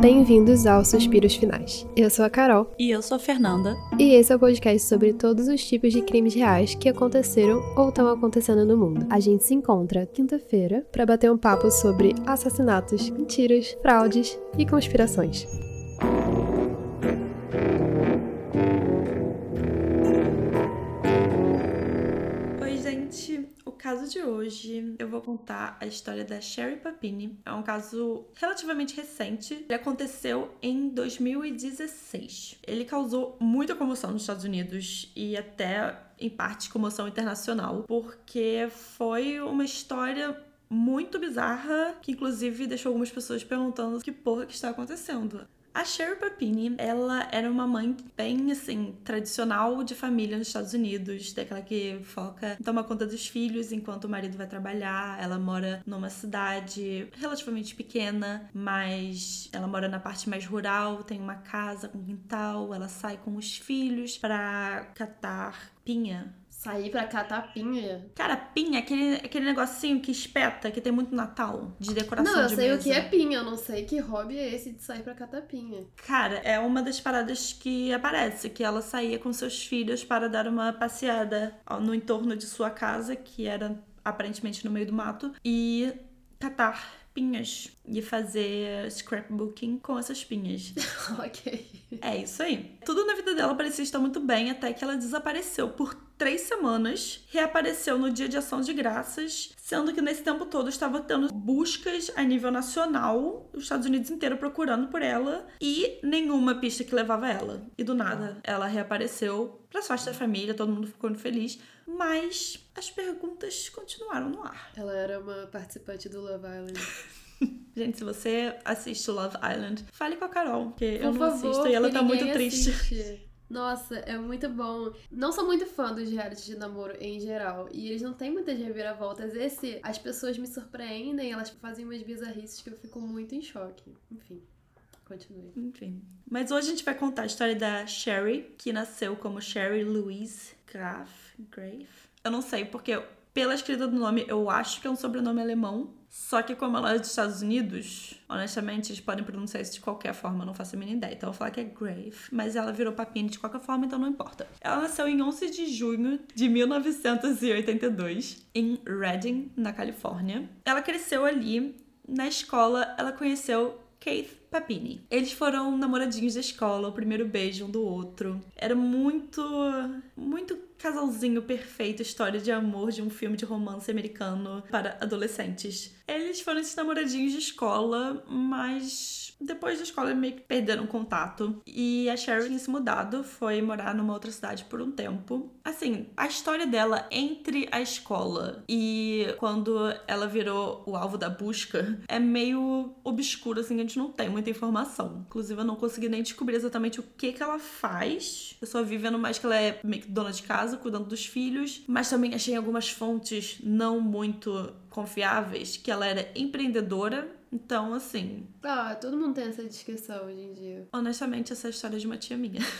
Bem-vindos aos Suspiros Finais. Eu sou a Carol. E eu sou a Fernanda. E esse é o podcast sobre todos os tipos de crimes reais que aconteceram ou estão acontecendo no mundo. A gente se encontra quinta-feira para bater um papo sobre assassinatos, mentiras, fraudes e conspirações. Caso de hoje, eu vou contar a história da Sherry Papini. É um caso relativamente recente. Ele aconteceu em 2016. Ele causou muita comoção nos Estados Unidos e até, em parte, comoção internacional, porque foi uma história muito bizarra, que inclusive deixou algumas pessoas perguntando que porra que está acontecendo. A Sherry Papini, ela era uma mãe bem, assim, tradicional de família nos Estados Unidos, daquela que foca em tomar conta dos filhos enquanto o marido vai trabalhar. Ela mora numa cidade relativamente pequena, mas ela mora na parte mais rural, tem uma casa com quintal, ela sai com os filhos para catar pinha Sair pra catar pinha? Cara, pinha, aquele, aquele negocinho que espeta, que tem muito Natal, de decoração Não, eu de sei mesa. o que é pinha, eu não sei que hobby é esse de sair pra catar pinha. Cara, é uma das paradas que aparece, que ela saía com seus filhos para dar uma passeada no entorno de sua casa, que era aparentemente no meio do mato, e catar pinhas e fazer scrapbooking com essas pinhas. ok. É isso aí. Tudo na vida dela parecia estar muito bem até que ela desapareceu por três semanas, reapareceu no dia de ação de graças, sendo que nesse tempo todo estava tendo buscas a nível nacional, os Estados Unidos inteiro procurando por ela e nenhuma pista que levava ela. E do nada, ela reapareceu pra sorte da família, todo mundo ficou feliz, mas as perguntas continuaram no ar. Ela era uma participante do Love Island. Gente, se você assiste Love Island, fale com a Carol, porque Por eu não favor, assisto e ela tá muito triste. assiste. Nossa, é muito bom. Não sou muito fã dos reality de namoro em geral. E eles não têm muitas reviravoltas. Esse, as pessoas me surpreendem, elas fazem umas bizarrices que eu fico muito em choque. Enfim, continue. Enfim. Mas hoje a gente vai contar a história da Sherry, que nasceu como Sherry Louise Graf. Grave? Eu não sei, porque pela escrita do nome eu acho que é um sobrenome alemão. Só que como ela é dos Estados Unidos, honestamente, eles podem pronunciar isso de qualquer forma, não faço a mínima ideia. Então eu vou falar que é Grave, mas ela virou papini de qualquer forma, então não importa. Ela nasceu em 11 de junho de 1982, em Redding, na Califórnia. Ela cresceu ali. Na escola, ela conheceu Keith Papini. Eles foram namoradinhos da escola, o primeiro beijo um do outro. Era muito, muito casalzinho perfeito, história de amor de um filme de romance americano para adolescentes. Eles foram esses namoradinhos de escola, mas depois da escola meio que perderam contato. E a Sherry tinha se mudado, foi morar numa outra cidade por um tempo. Assim, a história dela entre a escola e quando ela virou o alvo da busca é meio obscuro, assim, a gente não tem muita informação. Inclusive, eu não consegui nem descobrir exatamente o que que ela faz. Eu só vi vendo mais que ela é meio que dona de casa, cuidando dos filhos. Mas também achei algumas fontes não muito confiáveis que ela era empreendedora. Então, assim. Ah, todo mundo tem essa descrição hoje em dia. Honestamente, essa é a história de uma tia minha.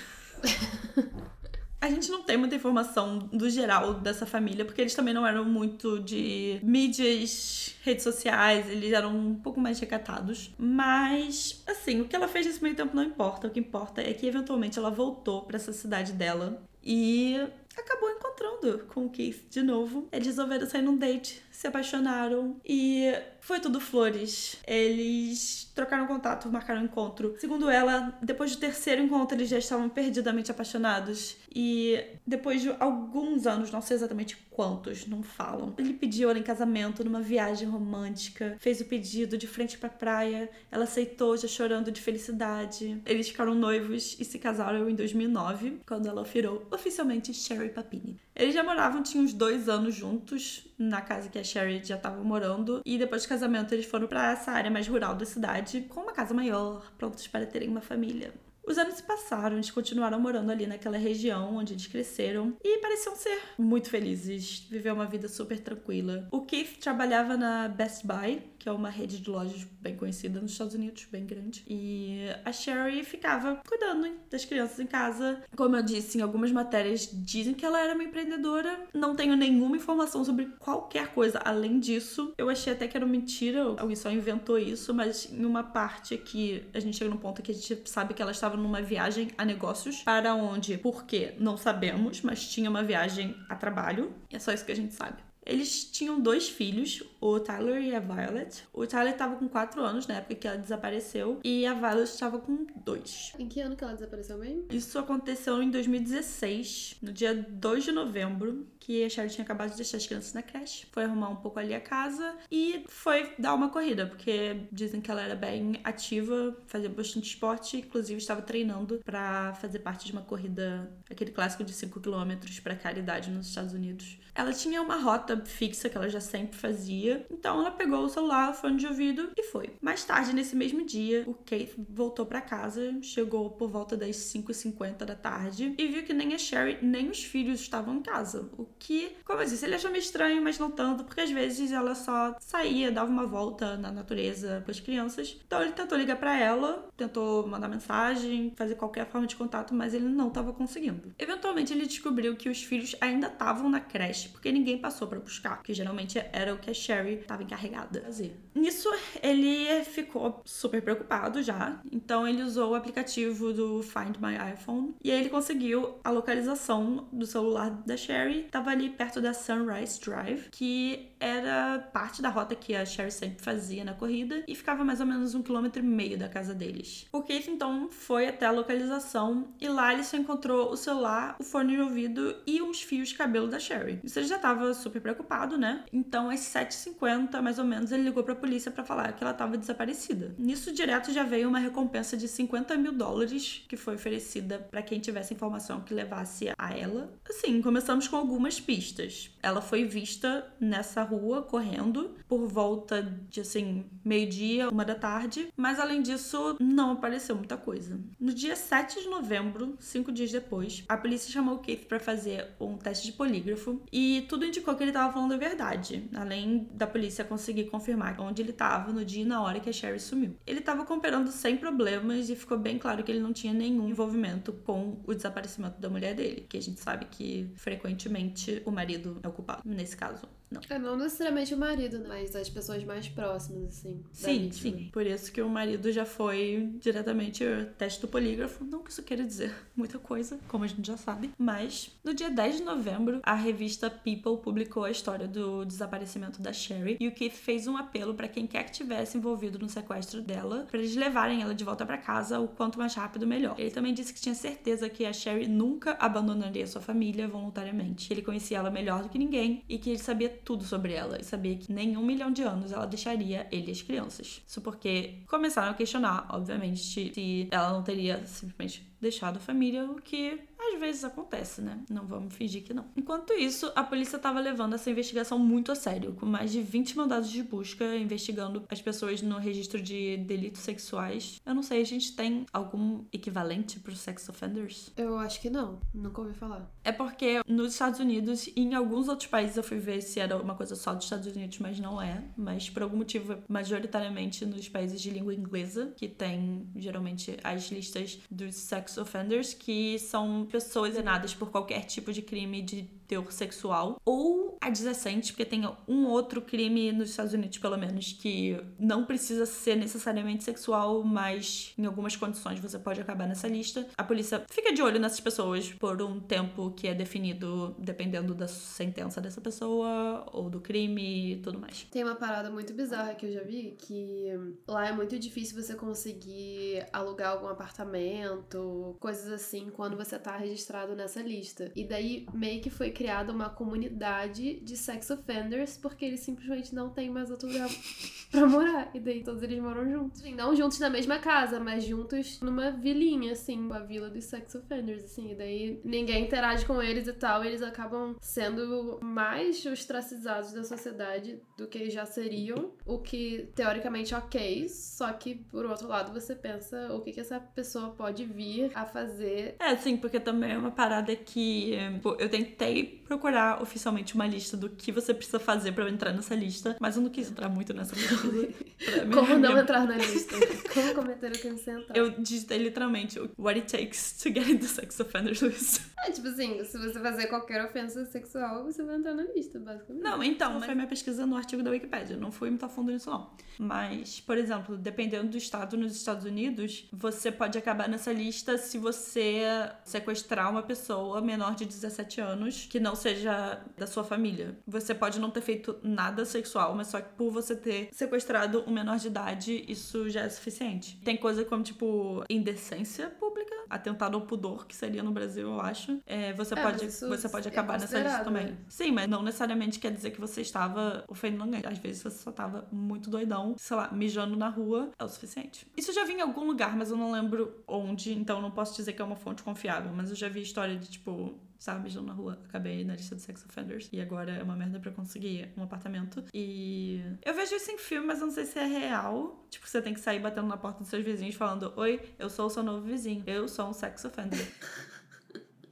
A gente não tem muita informação do geral dessa família, porque eles também não eram muito de mídias, redes sociais, eles eram um pouco mais recatados. Mas, assim, o que ela fez nesse meio tempo não importa. O que importa é que eventualmente ela voltou para essa cidade dela e acabou encontrando com o Keith de novo. Eles resolveram sair num date, se apaixonaram e foi tudo flores. Eles trocaram contato, marcaram encontro. Segundo ela, depois do terceiro encontro, eles já estavam perdidamente apaixonados. E depois de alguns anos, não sei exatamente quantos, não falam, ele pediu ela em casamento numa viagem romântica, fez o pedido de frente pra praia. Ela aceitou, já chorando de felicidade. Eles ficaram noivos e se casaram em 2009, quando ela virou oficialmente Sherry Papini. Eles já moravam, tinham uns dois anos juntos na casa que a Sherry já estava morando. E depois do casamento, eles foram para essa área mais rural da cidade, com uma casa maior, prontos para terem uma família. Os anos se passaram, eles continuaram morando ali naquela região onde eles cresceram e pareciam ser muito felizes, viver uma vida super tranquila. O Keith trabalhava na Best Buy, que que é uma rede de lojas bem conhecida nos Estados Unidos, bem grande. E a Sherry ficava cuidando das crianças em casa. Como eu disse, em algumas matérias dizem que ela era uma empreendedora. Não tenho nenhuma informação sobre qualquer coisa além disso. Eu achei até que era mentira, alguém só inventou isso, mas em uma parte aqui, a gente chega num ponto que a gente sabe que ela estava numa viagem a negócios, para onde, por quê, não sabemos, mas tinha uma viagem a trabalho. E é só isso que a gente sabe. Eles tinham dois filhos, o Tyler e a Violet. O Tyler estava com 4 anos na época que ela desapareceu e a Violet estava com 2. Em que ano que ela desapareceu mesmo? Isso aconteceu em 2016, no dia 2 de novembro, que a Sherry tinha acabado de deixar as crianças na creche. Foi arrumar um pouco ali a casa e foi dar uma corrida, porque dizem que ela era bem ativa, fazia bastante esporte, inclusive estava treinando para fazer parte de uma corrida, aquele clássico de 5 km para caridade nos Estados Unidos. Ela tinha uma rota fixa que ela já sempre fazia, então ela pegou o celular, o fone de ouvido e foi. Mais tarde, nesse mesmo dia, o Keith voltou para casa, chegou por volta das 5h50 da tarde e viu que nem a Sherry nem os filhos estavam em casa. O que, como eu disse, ele achou meio estranho, mas não tanto, porque às vezes ela só saía, dava uma volta na natureza com as crianças. Então ele tentou ligar para ela, tentou mandar mensagem, fazer qualquer forma de contato, mas ele não estava conseguindo. Eventualmente ele descobriu que os filhos ainda estavam na creche porque ninguém passou para buscar, que geralmente era o que a Sherry estava encarregada de fazer. Nisso, ele ficou super preocupado já, então ele usou o aplicativo do Find My iPhone e aí ele conseguiu a localização do celular da Sherry, estava ali perto da Sunrise Drive, que era parte da rota que a Sherry sempre fazia na corrida e ficava mais ou menos um quilômetro e meio da casa deles. O Keith então foi até a localização e lá ele só encontrou o celular, o fone de ouvido e uns fios de cabelo da Sherry. Isso ele já tava super preocupado, né? Então, às 7h50, mais ou menos, ele ligou pra polícia para falar que ela tava desaparecida. Nisso, direto já veio uma recompensa de 50 mil dólares que foi oferecida para quem tivesse informação que levasse a ela. Assim, começamos com algumas pistas. Ela foi vista nessa rua correndo por volta de assim, meio-dia, uma da tarde, mas além disso, não apareceu muita coisa. No dia 7 de novembro, cinco dias depois, a polícia chamou Keith para fazer um teste de polígrafo e tudo indicou que ele estava falando a verdade, além da polícia conseguir confirmar onde ele estava no dia e na hora que a Sherry sumiu. Ele estava cooperando sem problemas e ficou bem claro que ele não tinha nenhum envolvimento com o desaparecimento da mulher dele, que a gente sabe que frequentemente o marido é o culpado, nesse caso. Não. É, não necessariamente o marido, né? mas as pessoas mais próximas, assim. Sim, sim. Por isso que o marido já foi diretamente ao teste do polígrafo. Não que isso queira dizer muita coisa, como a gente já sabe. Mas no dia 10 de novembro, a revista People publicou a história do desaparecimento da Sherry. E o Keith fez um apelo para quem quer que tivesse envolvido no sequestro dela, para eles levarem ela de volta para casa o quanto mais rápido melhor. Ele também disse que tinha certeza que a Sherry nunca abandonaria sua família voluntariamente. Ele conhecia ela melhor do que ninguém e que ele sabia tudo sobre ela e sabia que nem um milhão de anos ela deixaria ele e as crianças. Isso porque começaram a questionar, obviamente, se ela não teria simplesmente deixado a família, o que às vezes acontece, né? Não vamos fingir que não. Enquanto isso, a polícia estava levando essa investigação muito a sério, com mais de 20 mandados de busca investigando as pessoas no registro de delitos sexuais. Eu não sei, a gente tem algum equivalente para os sex offenders? Eu acho que não. Nunca ouvi falar. É porque nos Estados Unidos e em alguns outros países eu fui ver se era uma coisa só dos Estados Unidos, mas não é. Mas por algum motivo, majoritariamente nos países de língua inglesa, que tem geralmente as listas dos sex offenders, que são pessoas condenadas por qualquer tipo de crime de teor sexual ou adjacente, porque tem um outro crime nos Estados Unidos, pelo menos, que não precisa ser necessariamente sexual, mas em algumas condições você pode acabar nessa lista. A polícia fica de olho nessas pessoas por um tempo que é definido dependendo da sentença dessa pessoa ou do crime e tudo mais. Tem uma parada muito bizarra que eu já vi, que lá é muito difícil você conseguir alugar algum apartamento, coisas assim, quando você tá registrado nessa lista. E daí meio que foi criada uma comunidade de sex offenders porque eles simplesmente não têm mais outro lugar pra morar. E daí todos eles moram juntos. Assim, não juntos na mesma casa, mas juntos numa vilinha, assim, a vila dos sex offenders, assim. E daí ninguém interage com eles e tal, e eles acabam sendo mais ostracizados da sociedade do que já seriam. O que teoricamente ok, só que por outro lado você pensa o que, que essa pessoa pode vir a fazer. É, sim, porque também é uma parada que pô, eu tentei procurar oficialmente uma lista do que você precisa fazer pra eu entrar nessa lista, mas eu não quis entrar muito nessa lista. Como não entrar na lista? Como cometer o crime sem entrar? Eu digitei literalmente what it takes to get into sex offenders list. É tipo assim, se você fazer qualquer ofensa sexual, você vai entrar na lista, basicamente. Não, então, mas... foi minha pesquisa no artigo da Wikipedia, não fui muito a fundo nisso não. Mas, por exemplo, dependendo do estado nos Estados Unidos, você pode acabar nessa lista se você sequestrar uma pessoa menor de 17 anos que não seja da sua família. Você pode não ter feito nada sexual, mas só que por você ter sequestrado um menor de idade, isso já é suficiente. Tem coisa como, tipo, indecência pública, atentado ao pudor, que seria no Brasil, eu acho. É, você, É, pode, você pode é acabar nessa lista também. né? Sim, mas não necessariamente quer dizer que você estava ofendendo alguém. Às vezes você só estava muito doidão, sei lá, mijando na rua, é o suficiente. Isso já vi em algum lugar, mas eu não lembro onde, então não posso dizer que é uma fonte confiável. Mas eu já vi história de, tipo, sabe, mijando na rua. Acabei na lista de sex offenders. E agora é uma merda pra conseguir um apartamento. E eu vejo isso em filme, mas eu não sei se é real. Tipo, você tem que sair batendo na porta dos seus vizinhos falando: Oi, eu sou o seu novo vizinho. Eu sou um sex offender.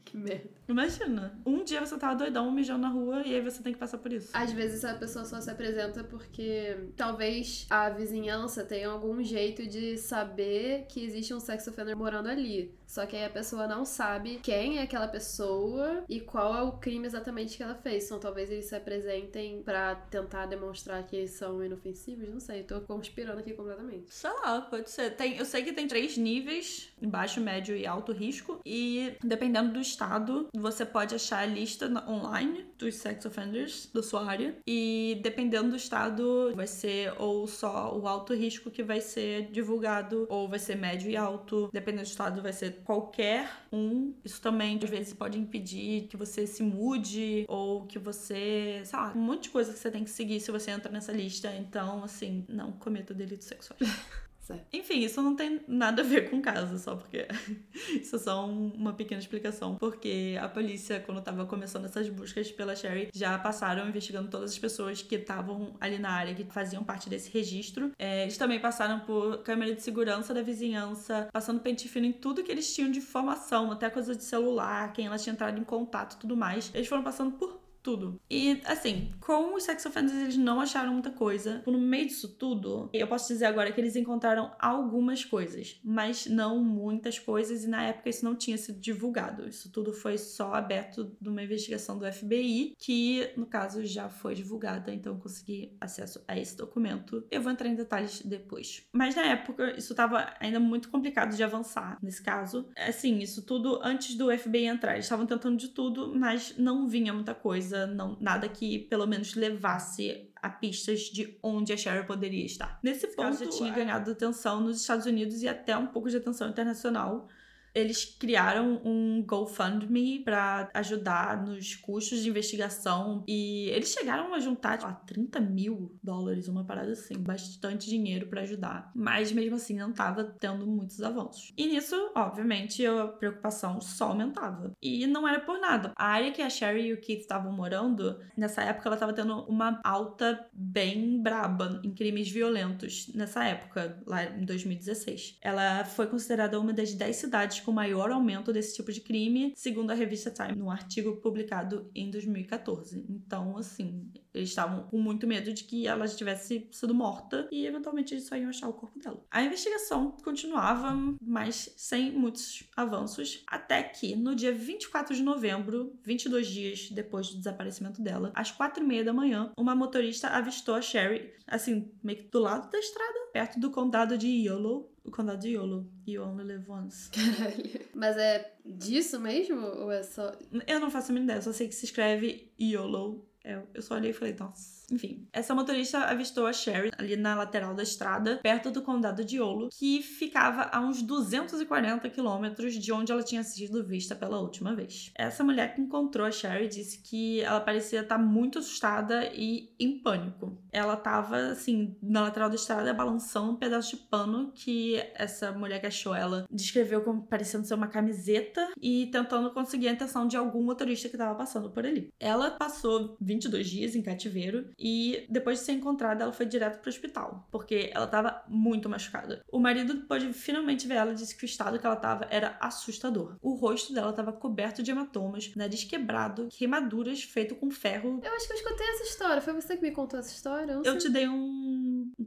Que merda. Imagina, um dia você tava doidão mijando na rua e aí você tem que passar por isso. Às vezes a pessoa só se apresenta porque talvez a vizinhança tenha algum jeito de saber que existe um sex offender morando ali. Só que aí a pessoa não sabe quem é aquela pessoa e qual é o crime exatamente que ela fez. Então talvez eles se apresentem pra tentar demonstrar que eles são inofensivos. Não sei, tô conspirando aqui completamente. Sei lá, pode ser. Tem, eu sei que tem três níveis: baixo, médio e alto risco. E dependendo do estado, você pode achar a lista online dos sex offenders da sua área. E dependendo do estado, vai ser ou só o alto risco que vai ser divulgado, ou vai ser médio e alto. Dependendo do estado, vai ser qualquer um. Isso também, às vezes, pode impedir que você se mude, ou que você, sei lá, um monte de coisa que você tem que seguir se você entra nessa lista. Então, assim, não cometa delitos sexuais. Certo. Enfim, isso não tem nada a ver com o caso, só porque. isso é só um- uma pequena explicação. Porque a polícia, quando tava começando essas buscas pela Sherry, já passaram investigando todas as pessoas que estavam ali na área, que faziam parte desse registro. É, eles também passaram por câmera de segurança da vizinhança, passando pente fino em tudo que eles tinham de informação, até coisa de celular, quem ela tinha entrado em contato tudo mais. Eles foram passando por tudo. E, assim, com os sex offenders, eles não acharam muita coisa. No meio disso tudo, eu posso dizer agora que eles encontraram algumas coisas, mas não muitas coisas, e na época isso não tinha sido divulgado. Isso tudo foi só aberto de uma investigação do FBI, que, no caso, já foi divulgada, então eu consegui acesso a esse documento. Eu vou entrar em detalhes depois. Mas na época, isso tava ainda muito complicado de avançar nesse caso. Assim, isso tudo antes do FBI entrar. Eles estavam tentando de tudo, mas não vinha muita coisa, não, nada que pelo menos levasse a pistas de onde a Sherry poderia estar. Nesse ponto, já tinha ganhado atenção nos Estados Unidos e até um pouco de atenção internacional. Eles criaram um GoFundMe para ajudar nos custos de investigação e eles chegaram a juntar, lá, 30 mil dólares, uma parada assim, bastante dinheiro para ajudar. Mas mesmo assim não tava tendo muitos avanços. E nisso, obviamente, a preocupação só aumentava. E não era por nada. A área que a Sherry e o Keith estavam morando, nessa época ela tava tendo uma alta bem braba em crimes violentos nessa época, lá em 2016. Ela foi considerada uma das 10 cidades com maior aumento desse tipo de crime, segundo a revista Time, num artigo publicado em 2014. Então, assim, eles estavam com muito medo de que ela tivesse sido morta e eventualmente eles só iam achar o corpo dela. A investigação continuava, mas sem muitos avanços, até que no dia 24 de novembro, 22 dias depois do desaparecimento dela, às quatro e meia da manhã, uma motorista avistou a Sherry, assim, meio que do lado da estrada, perto do condado de Yolo. O condado de Yolo. You only live once. Caralho. Mas é disso mesmo? Ou é só. Eu não faço a mínima ideia, só sei que se escreve YOLO. Eu, eu só olhei e falei, nossa. Enfim, essa motorista avistou a Sherry ali na lateral da estrada, perto do condado de Yolo, que ficava a uns 240 quilômetros de onde ela tinha sido vista pela última vez. Essa mulher que encontrou a Sherry disse que ela parecia estar muito assustada e em pânico. Ela tava, assim, na lateral da estrada, balançando um pedaço de pano que essa mulher que achou ela descreveu como parecendo ser uma camiseta e tentando conseguir a atenção de algum motorista que estava passando por ali. Ela passou 22 dias em cativeiro e depois de ser encontrada, ela foi direto pro hospital, porque ela tava muito machucada. O marido, depois de finalmente ver ela, disse que o estado que ela tava era assustador. O rosto dela tava coberto de hematomas, nariz quebrado, queimaduras feito com ferro. Eu acho que eu escutei essa história. Foi você que me contou essa história? Eu, Eu te dei um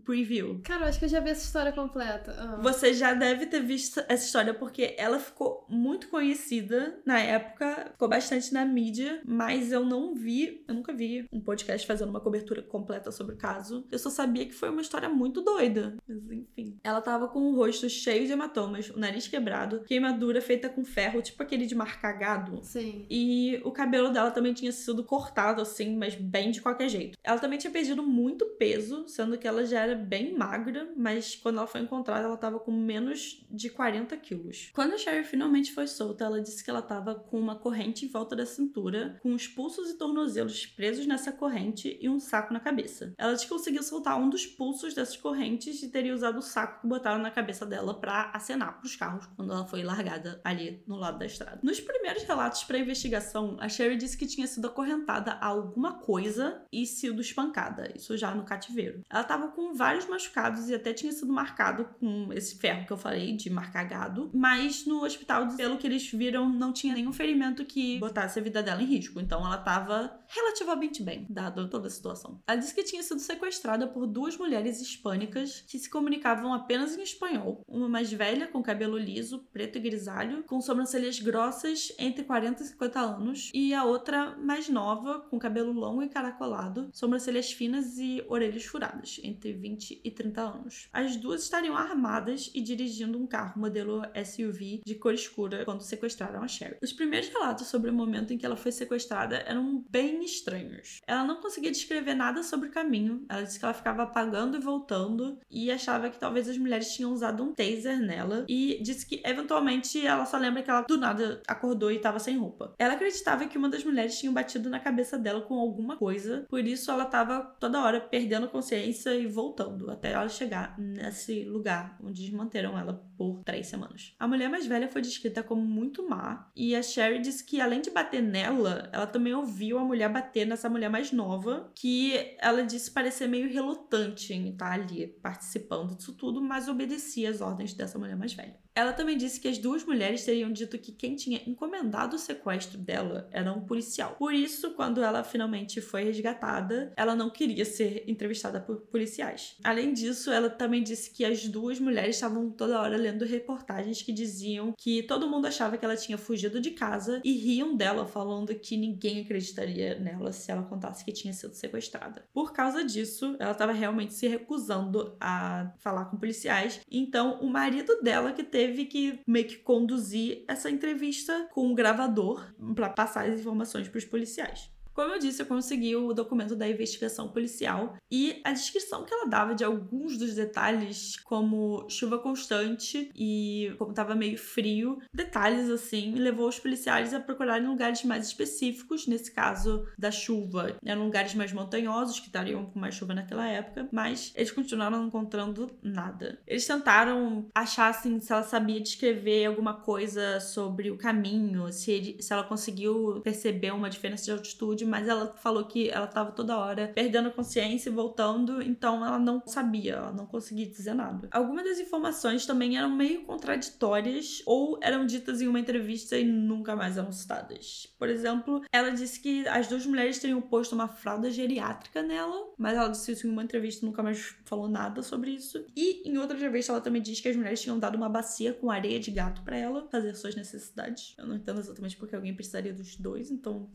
preview. Cara, eu acho que eu já vi essa história completa. Ah. Você já deve ter visto essa história porque ela ficou muito conhecida na época, ficou bastante na mídia, mas eu não vi, eu nunca vi um podcast fazendo uma cobertura completa sobre o caso. Eu só sabia que foi uma história muito doida. Mas enfim. Ela tava com o rosto cheio de hematomas, o nariz quebrado, queimadura feita com ferro, tipo aquele de marcar gado. Sim. E o cabelo dela também tinha sido cortado, assim, mas bem de qualquer jeito. Ela também tinha perdido muito peso, sendo que ela já era bem magra, mas quando ela foi encontrada, ela tava com menos de 40 quilos. Quando a Sherry finalmente foi solta, ela disse que ela tava com uma corrente em volta da cintura, com os pulsos e tornozelos presos nessa corrente e um saco na cabeça. Ela disse que conseguiu soltar um dos pulsos dessas correntes e teria usado o saco que botaram na cabeça dela pra acenar pros carros quando ela foi largada ali no lado da estrada. Nos primeiros relatos pra investigação, a Sherry disse que tinha sido acorrentada a alguma coisa e sido espancada, isso já no cativeiro. Ela tava com vários machucados e até tinha sido marcado com esse ferro que eu falei, de marcar gado, mas no hospital, pelo que eles viram, não tinha nenhum ferimento que botasse a vida dela em risco, então ela tava relativamente bem, dado toda a situação. Ela disse que tinha sido sequestrada por duas mulheres hispânicas que se comunicavam apenas em espanhol, uma mais velha, com cabelo liso, preto e grisalho, com sobrancelhas grossas, entre 40 e 50 anos, e a outra mais nova, com cabelo longo e caracolado, sobrancelhas finas e orelhas furadas, entre 20 e 30 anos. As duas estariam armadas e dirigindo um carro modelo SUV de cor escura quando sequestraram a Sherry. Os primeiros relatos sobre o momento em que ela foi sequestrada eram bem estranhos. Ela não conseguia descrever nada sobre o caminho. Ela disse que ela ficava apagando e voltando e achava que talvez as mulheres tinham usado um taser nela e disse que eventualmente ela só lembra que ela do nada acordou e estava sem roupa. Ela acreditava que uma das mulheres tinha batido na cabeça dela com alguma coisa, por isso ela estava toda hora perdendo consciência e voltando até ela chegar nesse lugar onde manteram ela por três semanas. A mulher mais velha foi descrita como muito má e a Sherry disse que além de bater nela, ela também ouviu a mulher bater nessa mulher mais nova, que ela disse parecer meio relutante em estar ali participando disso tudo, mas obedecia às ordens dessa mulher mais velha. Ela também disse que as duas mulheres teriam dito que quem tinha encomendado o sequestro dela era um policial. Por isso, quando ela finalmente foi resgatada, ela não queria ser entrevistada por policiais. Além disso, ela também disse que as duas mulheres estavam toda hora lendo reportagens que diziam que todo mundo achava que ela tinha fugido de casa e riam dela, falando que ninguém acreditaria nela se ela contasse que tinha sido sequestrada. Por causa disso, ela estava realmente se recusando a falar com policiais. Então, o marido dela que teve que meio que conduzir essa entrevista com o gravador para passar as informações para os policiais. Como eu disse, eu consegui o documento da investigação policial e a descrição que ela dava de alguns dos detalhes, como chuva constante e como estava meio frio, detalhes assim, levou os policiais a procurarem lugares mais específicos, nesse caso da chuva. Eram lugares mais montanhosos que estariam com mais chuva naquela época, mas eles continuaram não encontrando nada. Eles tentaram achar assim se ela sabia descrever alguma coisa sobre o caminho, se, ele- se ela conseguiu perceber uma diferença de altitude, mas ela falou que ela estava toda hora perdendo a consciência e voltando, então ela não sabia, ela não conseguia dizer nada. Algumas das informações também eram meio contraditórias ou eram ditas em uma entrevista e nunca mais eram citadas. Por exemplo, ela disse que as duas mulheres teriam posto uma fralda geriátrica nela, mas ela disse isso em uma entrevista nunca mais falou nada sobre isso. E em outra entrevista ela também disse que as mulheres tinham dado uma bacia com areia de gato para ela fazer suas necessidades. Eu não entendo exatamente porque alguém precisaria dos dois, então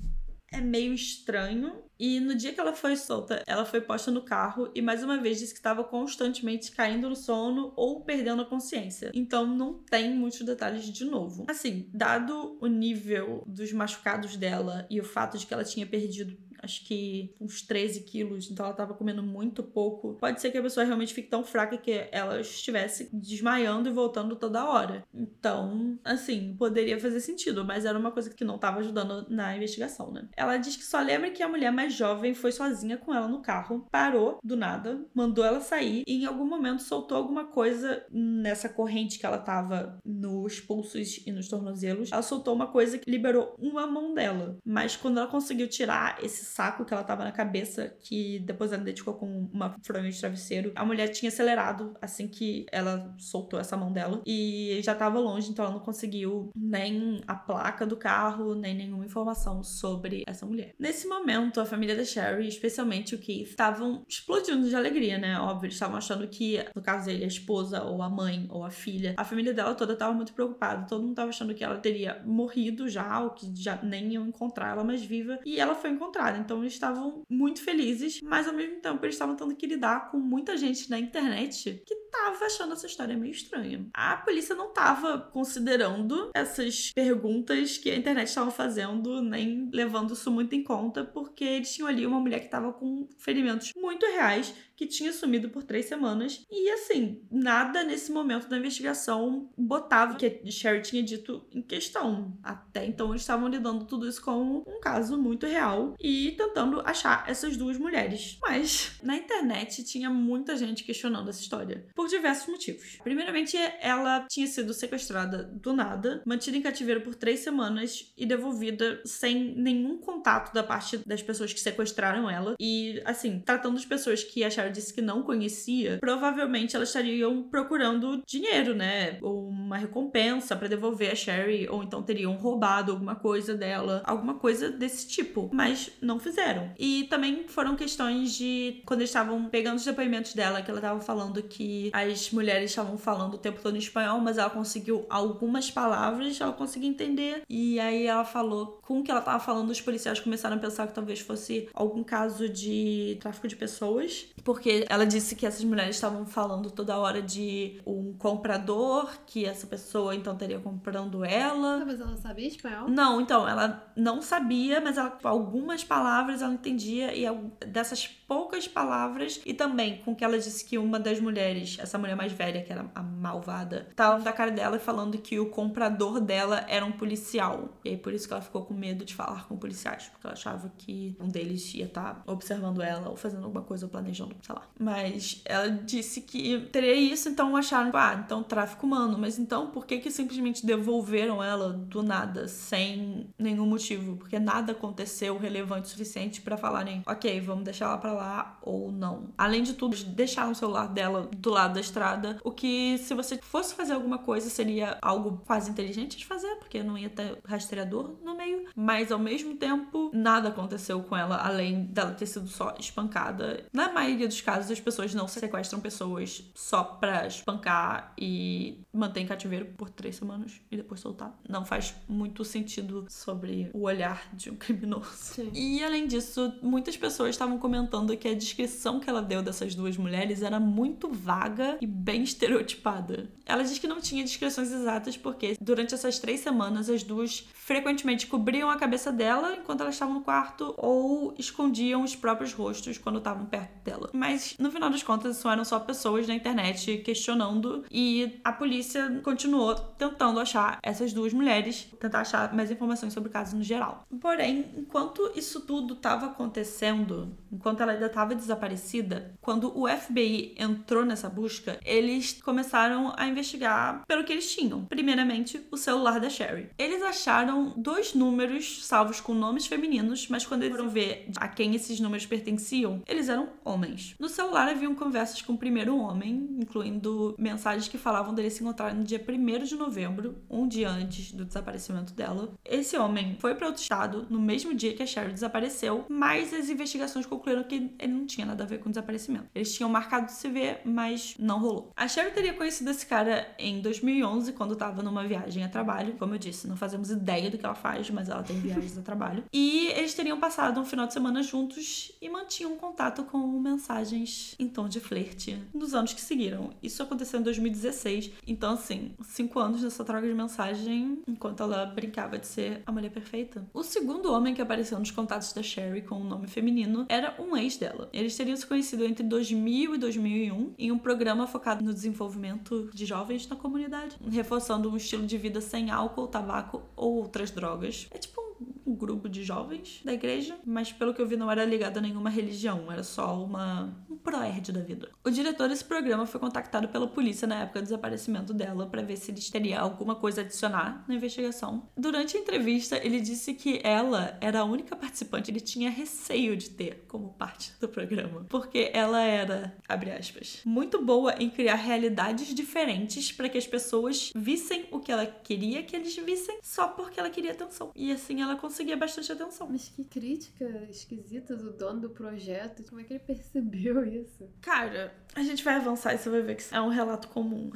é meio estranho. E no dia que ela foi solta, ela foi posta no carro e mais uma vez disse que estava constantemente caindo no sono ou perdendo a consciência. Então não tem muitos detalhes de novo. Assim, dado o nível dos machucados dela e o fato de que ela tinha perdido acho que uns 13 quilos, então ela tava comendo muito pouco. Pode ser que a pessoa realmente fique tão fraca que ela estivesse desmaiando e voltando toda hora. Então, assim, poderia fazer sentido, mas era uma coisa que não tava ajudando na investigação, né? Ela diz que só lembra que a mulher mais jovem foi sozinha com ela no carro, parou do nada, mandou ela sair e em algum momento soltou alguma coisa nessa corrente que ela tava nos pulsos e nos tornozelos. Ela soltou uma coisa que liberou uma mão dela, mas quando ela conseguiu tirar esse saco que ela tava na cabeça, que depois ela identificou com uma fronha de travesseiro. A mulher tinha acelerado assim que ela soltou essa mão dela e já tava longe, então ela não conseguiu nem a placa do carro, nem nenhuma informação sobre essa mulher. Nesse momento, a família da Sherry, especialmente o Keith, estavam explodindo de alegria, né? Óbvio, eles estavam achando que, no caso dele, a esposa ou a mãe ou a filha, a família dela toda tava muito preocupada. Todo mundo tava achando que ela teria morrido já, ou que já nem iam encontrar ela mais viva. E ela foi encontrada. Então eles estavam muito felizes, mas ao mesmo tempo eles estavam tendo que lidar com muita gente na internet que tava achando essa história meio estranha. A polícia não tava considerando essas perguntas que a internet estava fazendo, nem levando isso muito em conta, porque eles tinham ali uma mulher que tava com ferimentos muito reais que tinha sumido por três semanas. E assim, nada nesse momento da investigação botava que a Sherry tinha dito em questão. Até então eles estavam lidando tudo isso como um caso muito real e tentando achar essas duas mulheres. Mas na internet tinha muita gente questionando essa história por diversos motivos. Primeiramente, ela tinha sido sequestrada do nada, mantida em cativeiro por três semanas e devolvida sem nenhum contato da parte das pessoas que sequestraram ela. E assim, tratando as pessoas que acharam disse que não conhecia, provavelmente elas estariam procurando dinheiro, né? Ou uma recompensa para devolver a Sherry, ou então teriam roubado alguma coisa dela, alguma coisa desse tipo. Mas não fizeram. E também foram questões de quando estavam pegando os depoimentos dela, que ela estava falando que as mulheres estavam falando o tempo todo em espanhol, mas ela conseguiu algumas palavras, ela conseguiu entender. E aí ela falou, com o que ela estava falando, os policiais começaram a pensar que talvez fosse algum caso de tráfico de pessoas porque ela disse que essas mulheres estavam falando toda hora de um comprador, que essa pessoa então teria comprando ela. Talvez ela sabia espanhol? Não, então, ela não sabia, mas ela, algumas palavras ela entendia, e dessas poucas palavras, e também com que ela disse que uma das mulheres, essa mulher mais velha, que era a malvada, tava da cara dela falando que o comprador dela era um policial. E aí por isso que ela ficou com medo de falar com policiais, porque ela achava que um deles ia estar tá observando ela ou fazendo alguma coisa ou planejando sei lá. Mas ela disse que teria isso, então acharam, ah, então tráfico humano. Mas então por que que simplesmente devolveram ela do nada, sem nenhum motivo? Porque nada aconteceu relevante o suficiente para falarem, ok, vamos deixar ela pra lá ou não. Além de tudo, deixaram o celular dela do lado da estrada, o que se você fosse fazer alguma coisa seria algo quase inteligente de fazer, porque não ia ter rastreador no meio. Mas ao mesmo tempo, nada aconteceu com ela, além dela ter sido só espancada. Na maioria dos casos, as pessoas não sequestram pessoas só pra espancar e manter em cativeiro por três semanas e depois soltar. Não faz muito sentido sobre o olhar de um criminoso. Sim. E além disso, muitas pessoas estavam comentando que a descrição que ela deu dessas duas mulheres era muito vaga e bem estereotipada. Ela diz que não tinha descrições exatas porque durante essas três semanas as duas frequentemente cobriam a cabeça dela enquanto elas estavam no quarto ou escondiam os próprios rostos quando estavam perto dela. Mas no final das contas, isso eram só pessoas na internet questionando e a polícia continuou tentando achar essas duas mulheres, tentar achar mais informações sobre o caso no geral. Porém, enquanto isso tudo estava acontecendo, enquanto ela ainda estava desaparecida, quando o FBI entrou nessa busca, eles começaram a investigar pelo que eles tinham. Primeiramente, o celular da Sherry. Eles acharam dois números salvos com nomes femininos, mas quando eles foram ver a quem esses números pertenciam, eles eram homens. No celular haviam conversas com o primeiro homem, incluindo mensagens que falavam dele se encontrar no dia 1 de novembro, um dia antes do desaparecimento dela. Esse homem foi para outro estado no mesmo dia que a Sherry desapareceu, mas as investigações concluíram que ele não tinha nada a ver com o desaparecimento. Eles tinham marcado de se ver, mas não rolou. A Sherry teria conhecido esse cara em 2011, quando estava numa viagem a trabalho. Como eu disse, não fazemos ideia do que ela faz, mas ela tem viagens a trabalho. E eles teriam passado um final de semana juntos e mantinham contato com mensagens mensagens em tom de flerte nos anos que seguiram. Isso aconteceu em 2016. Então, assim, cinco anos dessa troca de mensagem enquanto ela brincava de ser a mulher perfeita. O segundo homem que apareceu nos contatos da Sherry com o um nome feminino era um ex dela. Eles teriam se conhecido entre 2000 e 2001 em um programa focado no desenvolvimento de jovens na comunidade, reforçando um estilo de vida sem álcool, tabaco ou outras drogas. É tipo um grupo de jovens da igreja, mas pelo que eu vi não era ligado a nenhuma religião, era só uma um proerd da vida. O diretor desse programa foi contactado pela polícia na época do desaparecimento dela para ver se eles teriam alguma coisa a adicionar na investigação. Durante a entrevista, ele disse que ela era a única participante que ele tinha receio de ter como parte do programa, porque ela era, abre aspas, muito boa em criar realidades diferentes para que as pessoas vissem o que ela queria que eles vissem só porque ela queria atenção. E assim ela conseguia bastante atenção. Mas que crítica esquisita do dono do projeto. Como é que ele percebeu isso? Cara, a gente vai avançar e você vai ver que é um relato comum.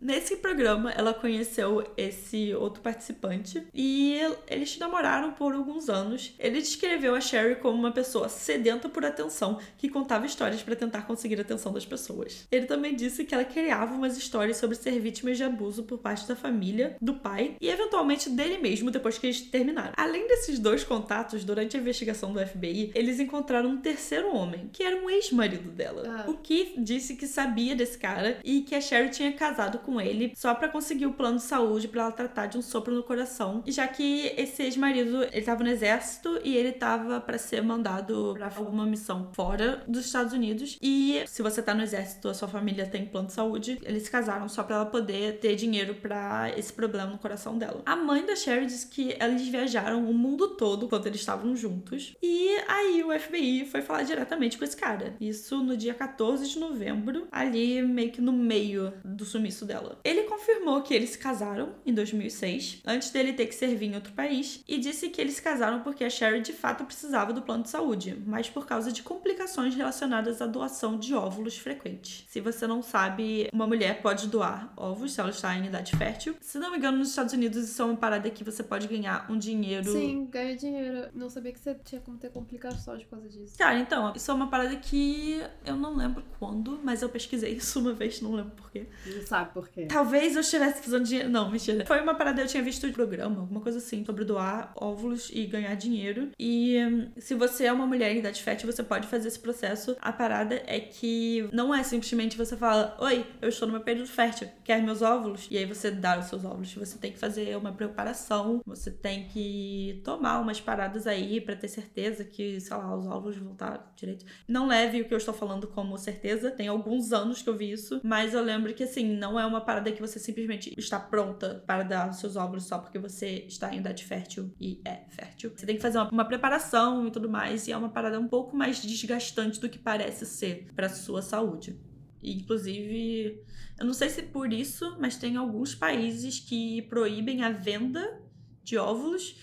Nesse programa, ela conheceu esse outro participante e eles namoraram por alguns anos. Ele descreveu a Sherry como uma pessoa sedenta por atenção que contava histórias para tentar conseguir a atenção das pessoas. Ele também disse que ela criava umas histórias sobre ser vítima de abuso por parte da família, do pai e eventualmente dele mesmo depois que eles terminaram. Além desses dois contatos, durante a investigação do FBI, eles encontraram um terceiro homem, que era um ex-marido dela. Ah. O Keith disse que sabia desse cara e que a Sherry tinha casado com ele só pra conseguir o plano de saúde pra ela tratar de um sopro no coração, já que esse ex-marido, ele tava no exército e ele tava pra ser mandado pra alguma missão fora dos Estados Unidos. E se você tá no exército, a sua família tem plano de saúde, eles se casaram só pra ela poder ter dinheiro pra esse problema no coração dela. A mãe da Sherry disse que eles viajaram o mundo todo quando eles estavam juntos. E aí o FBI foi falar diretamente com esse cara. Isso no dia 14 de novembro, ali meio que no meio do sumiço dela. Ele confirmou que eles se casaram em 2006, antes dele ter que servir em outro país, e disse que eles se casaram porque a Sherry de fato precisava do plano de saúde, mas por causa de complicações relacionadas à doação de óvulos frequentes. Se você não sabe, uma mulher pode doar ovos se ela está em idade fértil. Se não me engano, nos Estados Unidos isso é uma parada que você pode ganhar um dinheiro. Sim, ganha dinheiro. Não sabia que você tinha como ter complicações por causa disso. Cara, então, isso é uma parada que eu não lembro quando, mas eu pesquisei isso uma vez, não lembro porquê. Não sabe por Talvez eu estivesse fazendo dinheiro. Não, mentira. Foi uma parada, eu tinha visto o programa, alguma coisa assim, sobre doar óvulos e ganhar dinheiro. E hum, se você é uma mulher em idade fértil, você pode fazer esse processo. A parada é que não é simplesmente você fala: Oi, eu estou no meu período fértil, quer meus óvulos? E aí você dá os seus óvulos. Você tem que fazer uma preparação, você tem que tomar umas paradas aí pra ter certeza que, sei lá, os óvulos vão estar direito. Não leve o que eu estou falando como certeza, tem alguns anos que eu vi isso, mas eu lembro que assim, não é uma parada que você simplesmente está pronta para dar os seus óvulos só porque você está em idade fértil e é fértil. Você tem que fazer uma, uma preparação e tudo mais, e é uma parada um pouco mais desgastante do que parece ser para sua saúde. E, Inclusive, eu não sei se por isso, mas tem alguns países que proíbem a venda de óvulos.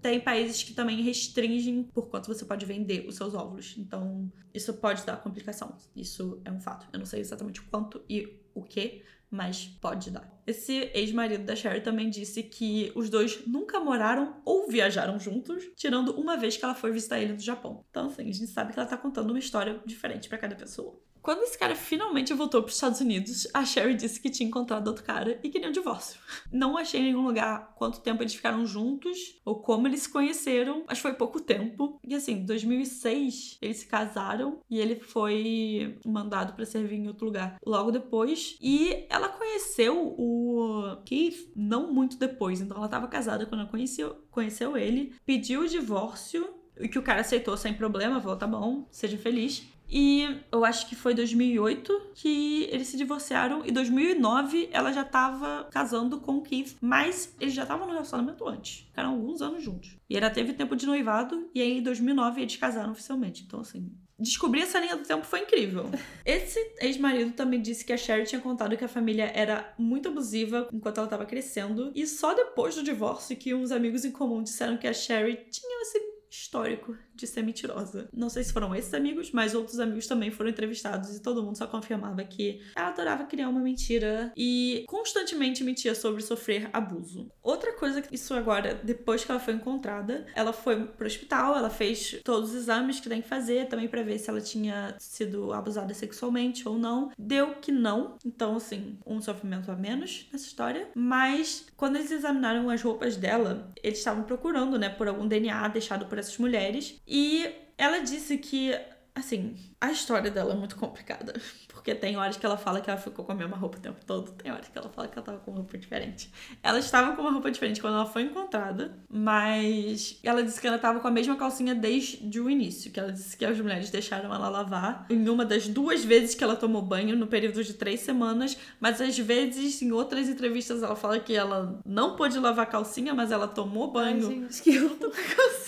Tem países que também restringem por quanto você pode vender os seus óvulos. Então, isso pode dar complicação. Isso é um fato. Eu não sei exatamente quanto e o que, mas pode dar. Esse ex-marido da Sherry também disse que os dois nunca moraram ou viajaram juntos, tirando uma vez que ela foi visitar ele no Japão. Então, assim, a gente sabe que ela tá contando uma história diferente para cada pessoa. Quando esse cara finalmente voltou para os Estados Unidos, a Sherry disse que tinha encontrado outro cara e queria um divórcio. Não achei em nenhum lugar quanto tempo eles ficaram juntos ou como eles se conheceram, mas foi pouco tempo. E assim, em 2006 eles se casaram e ele foi mandado para servir em outro lugar logo depois. E ela conheceu o Keith não muito depois, então ela estava casada quando ela conheceu, conheceu ele, pediu o divórcio. E que o cara aceitou sem problema, falou: tá bom, seja feliz. E eu acho que foi 2008 que eles se divorciaram. E 2009 ela já tava casando com o Keith. Mas eles já estavam no relacionamento antes. Ficaram alguns anos juntos. E ela teve tempo de noivado. E aí em 2009 eles casaram oficialmente. Então assim. Descobrir essa linha do tempo foi incrível. Esse ex-marido também disse que a Sherry tinha contado que a família era muito abusiva enquanto ela estava crescendo. E só depois do divórcio que uns amigos em comum disseram que a Sherry tinha esse histórico de ser mentirosa. Não sei se foram esses amigos, mas outros amigos também foram entrevistados e todo mundo só confirmava que ela adorava criar uma mentira e constantemente mentia sobre sofrer abuso. Outra coisa que isso agora, depois que ela foi encontrada, ela foi pro hospital, ela fez todos os exames que tem que fazer também para ver se ela tinha sido abusada sexualmente ou não. Deu que não, então assim, um sofrimento a menos nessa história, mas quando eles examinaram as roupas dela, eles estavam procurando, né, por algum DNA deixado por essas mulheres e ela disse que Assim, a história dela é muito complicada. Porque tem horas que ela fala que ela ficou com a mesma roupa o tempo todo, tem horas que ela fala que ela tava com uma roupa diferente. Ela estava com uma roupa diferente quando ela foi encontrada, mas ela disse que ela tava com a mesma calcinha desde o início, que ela disse que as mulheres deixaram ela lavar em uma das duas vezes que ela tomou banho, no período de três semanas, mas às vezes, em outras entrevistas, ela fala que ela não pôde lavar a calcinha, mas ela tomou banho. Ai, gente, que com a calcinha.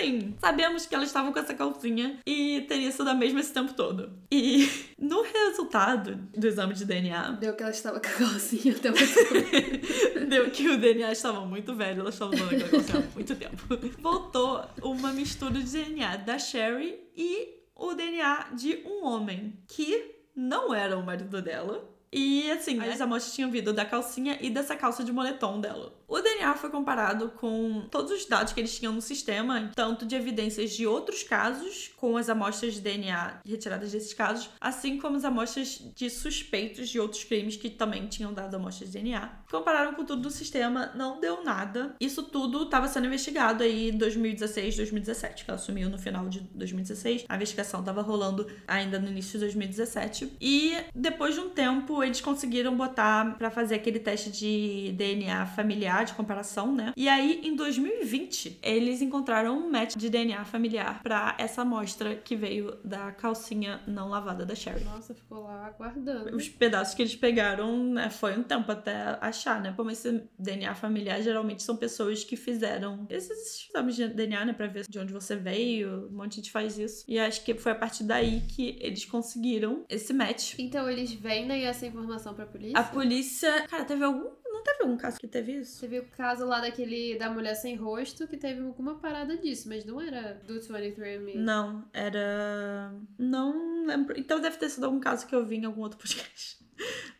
Assim, sabemos que elas estavam com essa calcinha e teria sido a mesma esse tempo todo. E no resultado do exame de DNA, Deu que ela estava com a calcinha até o tempo. deu que o DNA estava muito velho, elas estavam usando aquela calcinha há muito tempo. Voltou uma mistura de DNA da Sherry e o DNA de um homem que não era o marido dela. E assim, as amostras tinham vindo da calcinha e dessa calça de moletom dela. O DNA foi comparado com todos os dados que eles tinham no sistema, tanto de evidências de outros casos, com as amostras de DNA retiradas desses casos, assim como as amostras de suspeitos de outros crimes que também tinham dado amostras de DNA. Compararam com tudo do sistema, não deu nada. Isso tudo estava sendo investigado aí em 2016, 2017, que ela sumiu no final de 2016. A investigação estava rolando ainda no início de 2017. E depois de um tempo, eles conseguiram botar para fazer aquele teste de DNA familiar de comparação, né? E aí, em 2020, eles encontraram um match de DNA familiar para essa amostra que veio da calcinha não lavada da Sherry. Nossa, ficou lá aguardando. Os pedaços que eles pegaram, né, foi um tempo até achar, né? Como esse DNA familiar geralmente são pessoas que fizeram esses exames de DNA, né, pra ver de onde você veio. Um monte de gente faz isso. E acho que foi a partir daí que eles conseguiram esse match. Então eles vendem essa informação pra polícia? A polícia. Cara, teve algum. Não teve algum caso que teve isso? Teve o caso lá daquele da mulher sem rosto que teve alguma parada disso, mas não era do 23andMe. Não, era. Não lembro. Então deve ter sido algum caso que eu vi em algum outro podcast.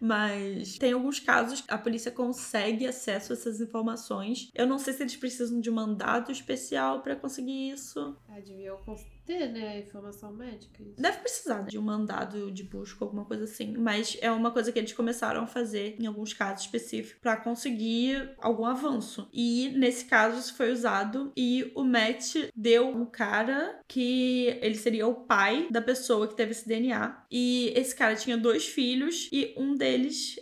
Mas tem alguns casos que a polícia consegue acesso a essas informações. Eu não sei se eles precisam de um mandado especial pra conseguir isso. Ah, deviam ter, né, informação médica. isso. Deve precisar de um mandado de busca, alguma coisa assim. Mas é uma coisa que eles começaram a fazer em alguns casos específicos pra conseguir algum avanço. E nesse caso isso foi usado e o Matt deu um cara que ele seria o pai da pessoa que teve esse DNA. E esse cara tinha dois filhos e um deles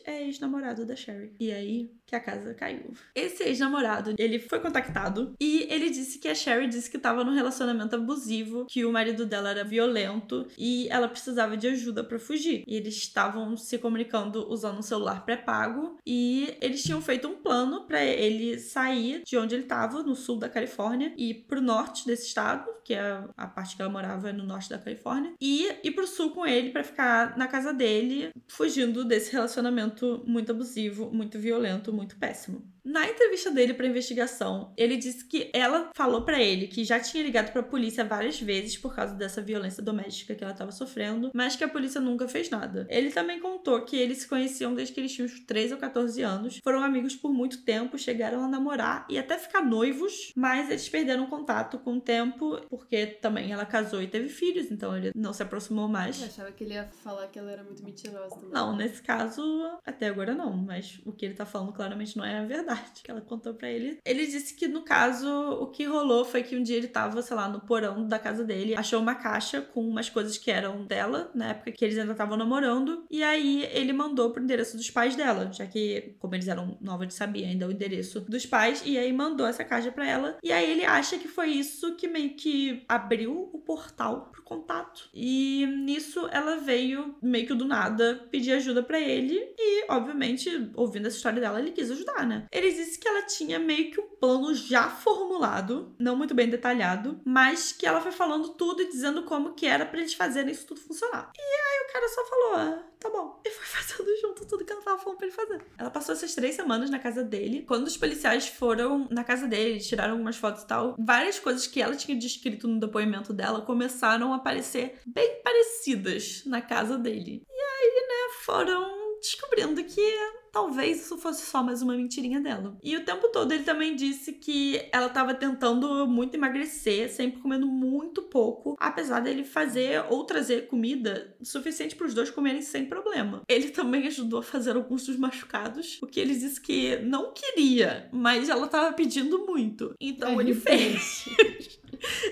é ex-namorado da Sherry. E aí que a casa caiu. Esse ex-namorado, ele foi contactado e ele disse que a Sherry disse que estava num relacionamento abusivo, que o marido dela era violento e ela precisava de ajuda pra fugir. E eles estavam se comunicando usando um celular pré-pago e eles tinham feito um plano pra ele sair de onde ele estava, no sul da Califórnia, e pro norte desse estado, que é a parte que ela morava no norte da Califórnia, e ir pro sul com ele pra ficar na casa dele, fugindo desse relacionamento muito abusivo, muito violento, muito péssimo. Na entrevista dele pra investigação, ele disse que ela falou pra ele que já tinha ligado pra polícia várias vezes por causa dessa violência doméstica que ela tava sofrendo, mas que a polícia nunca fez nada. Ele também contou que eles se conheciam desde que eles tinham uns 13 ou 14 anos, foram amigos por muito tempo, chegaram a namorar e até ficar noivos, mas eles perderam contato com o tempo, porque também ela casou e teve filhos, então ele não se aproximou mais. Eu achava que ele ia falar que ela era muito mentirosa também. Não, nesse caso, até agora não, mas o que ele tá falando claramente não é a verdade que ela contou pra ele. Ele disse que no caso, o que rolou foi que um dia ele tava, sei lá, no porão da casa dele, achou uma caixa com umas coisas que eram dela, na época que eles ainda estavam namorando, e aí ele mandou pro endereço dos pais dela, já que, como eles eram nova de sabia ainda o endereço dos pais, e aí mandou essa caixa pra ela, e aí ele acha que foi isso que meio que abriu o portal pro contato. E nisso ela veio meio que do nada pedir ajuda pra ele e, obviamente, ouvindo essa história dela, ele quis ajudar, né? Ele disse que ela tinha meio que um plano já formulado, não muito bem detalhado, mas que ela foi falando tudo e dizendo como que era pra eles fazerem isso tudo funcionar. E aí o cara só falou, ah, tá bom. E foi fazendo junto tudo que ela tava falando pra ele fazer. Ela passou essas três semanas na casa dele. Quando os policiais foram na casa dele, tiraram algumas fotos e tal, várias coisas que ela tinha descrito no depoimento dela começaram a aparecer bem parecidas na casa dele. E aí, né, foram descobrindo que talvez isso fosse só mais uma mentirinha dela. E o tempo todo ele também disse que ela tava tentando muito emagrecer, sempre comendo muito pouco, apesar dele fazer ou trazer comida suficiente para os dois comerem sem problema. Ele também ajudou a fazer alguns dos machucados, o que ele disse que não queria, mas ela tava pedindo muito. Então Ai, ele fez.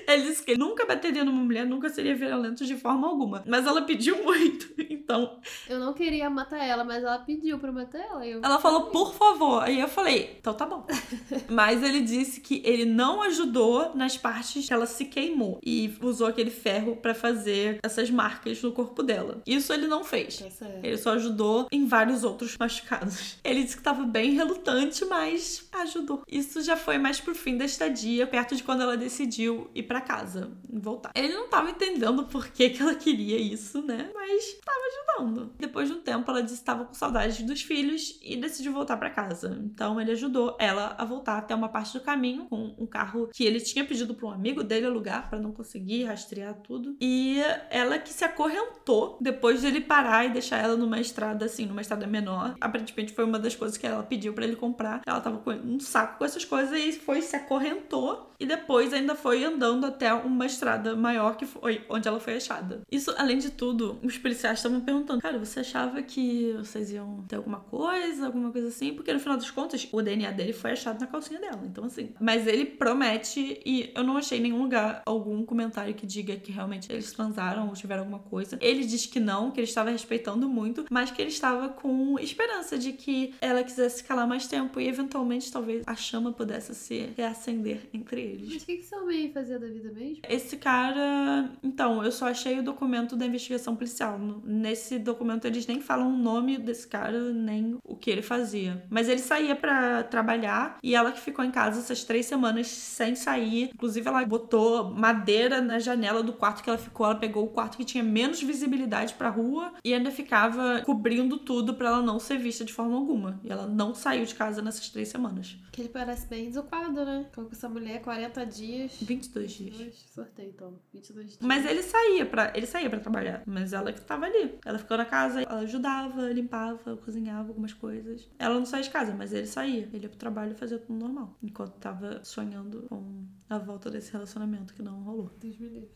Ele disse que ele nunca bateria numa mulher, nunca seria violento de forma alguma. Mas ela pediu muito, então. Eu não queria matar ela, mas ela pediu pra matar ela. Eu... Ela falou, por favor. Aí eu falei, então tá bom. mas ele disse que ele não ajudou nas partes que ela se queimou e usou aquele ferro para fazer essas marcas no corpo dela. Isso ele não fez. Tá ele só ajudou em vários outros machucados. Ele disse que tava bem relutante, mas ajudou. Isso já foi mais pro fim da estadia, perto de quando ela decidiu ir para casa, voltar. Ele não tava entendendo por que, que ela queria isso, né? Mas tava ajudando. Depois de um tempo, ela disse que estava com saudade dos filhos e decidiu voltar para casa. Então ele ajudou ela a voltar até uma parte do caminho com um carro que ele tinha pedido para um amigo dele alugar para não conseguir rastrear tudo. E ela que se acorrentou depois de ele parar e deixar ela numa estrada assim, numa estrada menor. Aparentemente foi uma das coisas que ela pediu para ele comprar. Ela tava com um saco com essas coisas e foi se acorrentou e depois ainda foi andando até uma estrada maior que foi onde ela foi achada. Isso, além de tudo, os policiais estavam perguntando: "Cara, você achava que vocês iam ter alguma coisa, alguma coisa assim?" Porque no final das contas, o DNA dele foi achado na calcinha dela. Então assim, mas ele promete e eu não achei em nenhum lugar algum comentário que diga que realmente eles transaram ou tiveram alguma coisa. Ele diz que não, que ele estava respeitando muito, mas que ele estava com esperança de que ela quisesse calar mais tempo e eventualmente talvez a chama pudesse se reacender entre eles. Mas o que, que seu homem fazia da vida mesmo? Esse cara. Então, eu só achei o documento da investigação policial. Nesse documento eles nem falam o nome desse cara, nem o que ele fazia. Mas ele saía para trabalhar e ela que ficou em casa essas três semanas sem sair. Inclusive, ela botou madeira na janela do quarto que ela ficou. Ela pegou o quarto que tinha menos visibilidade pra rua e ainda ficava cobrindo tudo para ela não ser vista de forma alguma. E ela não saiu de casa nessas três semanas. Que ele parece bem desocupado, né? Com essa mulher, 40 dias. 22 dias. Dois, sorteio então. 22 dias. Mas ele saía para ele saía para trabalhar, mas ela que tava ali. Ela ficou na casa, ela ajudava, limpava, cozinhava algumas coisas. Ela não saía de casa, mas ele saía. Ele ia pro trabalho e fazia tudo normal, enquanto tava sonhando com a volta desse relacionamento que não rolou.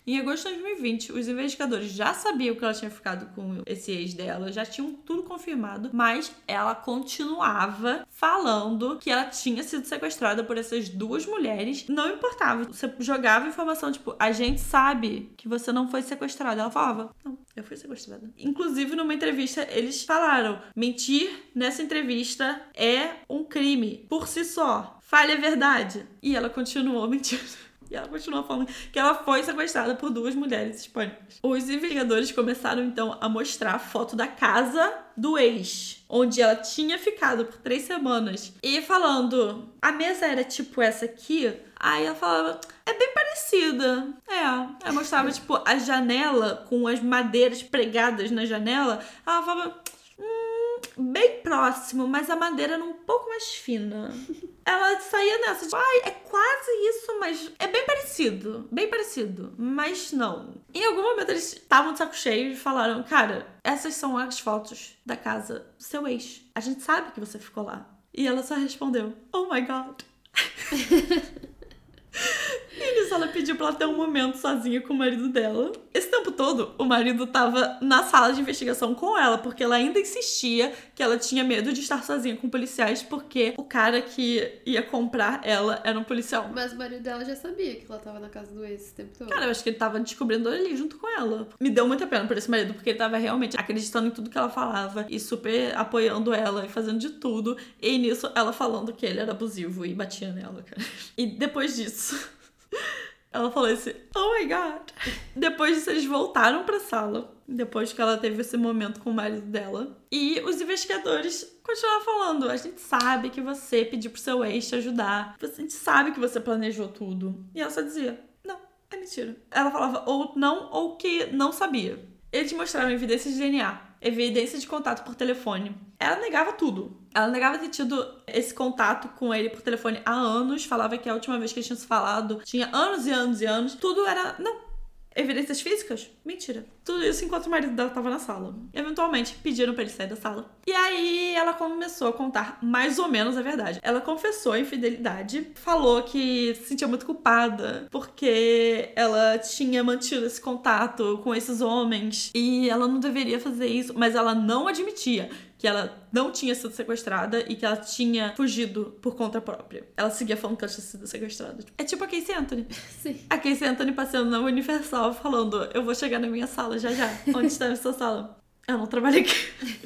Em agosto de 2020, os investigadores já sabiam que ela tinha ficado com esse ex dela, já tinham tudo confirmado, mas ela continuava falando que ela tinha sido sequestrada por essas duas mulheres. Não importava, você jogava informação tipo, a gente sabe que você não foi sequestrada. Ela falava, não, eu fui sequestrada. Inclusive, numa entrevista, eles falaram: mentir nessa entrevista é um crime por si só. Fale a verdade. E ela continuou mentindo. E ela continuou falando que ela foi sequestrada por duas mulheres hispânicas. Os investigadores começaram então a mostrar a foto da casa do ex, onde ela tinha ficado por três semanas. E falando, a mesa era tipo essa aqui. Aí ela falava, é bem parecida. É. Aí mostrava, tipo, a janela com as madeiras pregadas na janela. Ela falava, hum, bem próximo, mas a madeira era um pouco mais fina. Ela saía nessa, tipo, ai, é quase isso, mas é bem parecido. Bem parecido. Mas não. Em algum momento eles estavam de saco cheio e falaram, cara, essas são as fotos da casa do seu ex. A gente sabe que você ficou lá. E ela só respondeu, oh my god. Ela pediu pra ela ter um momento sozinha com o marido dela. Esse tempo todo, o marido tava na sala de investigação com ela, porque ela ainda insistia que ela tinha medo de estar sozinha com policiais, porque o cara que ia comprar ela era um policial. Mas o marido dela já sabia que ela tava na casa do ex esse tempo todo. Cara, eu acho que ele tava descobrindo ali junto com ela. Me deu muita pena por esse marido, porque ele tava realmente acreditando em tudo que ela falava e super apoiando ela e fazendo de tudo. E nisso, ela falando que ele era abusivo e batia nela, cara. E depois disso. Ela falou assim, oh my god. Depois disso, eles voltaram pra sala. Depois que ela teve esse momento com o marido dela. E os investigadores continuaram falando: a gente sabe que você pediu pro seu ex te ajudar. A gente sabe que você planejou tudo. E ela só dizia: não, é mentira. Ela falava ou não, ou que não sabia. Eles mostraram evidências de DNA, evidência de contato por telefone. Ela negava tudo. Ela negava ter tido esse contato com ele por telefone há anos, falava que a última vez que eles tinham se falado tinha anos e anos e anos. Tudo era. Não. Evidências físicas? Mentira. Tudo isso enquanto o marido dela tava na sala. Eventualmente, pediram pra ele sair da sala. E aí ela começou a contar mais ou menos a verdade. Ela confessou a infidelidade, falou que se sentia muito culpada porque ela tinha mantido esse contato com esses homens e ela não deveria fazer isso, mas ela não admitia que ela não tinha sido sequestrada e que ela tinha fugido por conta própria. Ela seguia falando que ela tinha sido sequestrada. É tipo a Casey Anthony. Sim. A Casey Anthony passeando na Universal falando: Eu vou chegar na minha sala já já. Onde está a sua sala? Eu não trabalho aqui.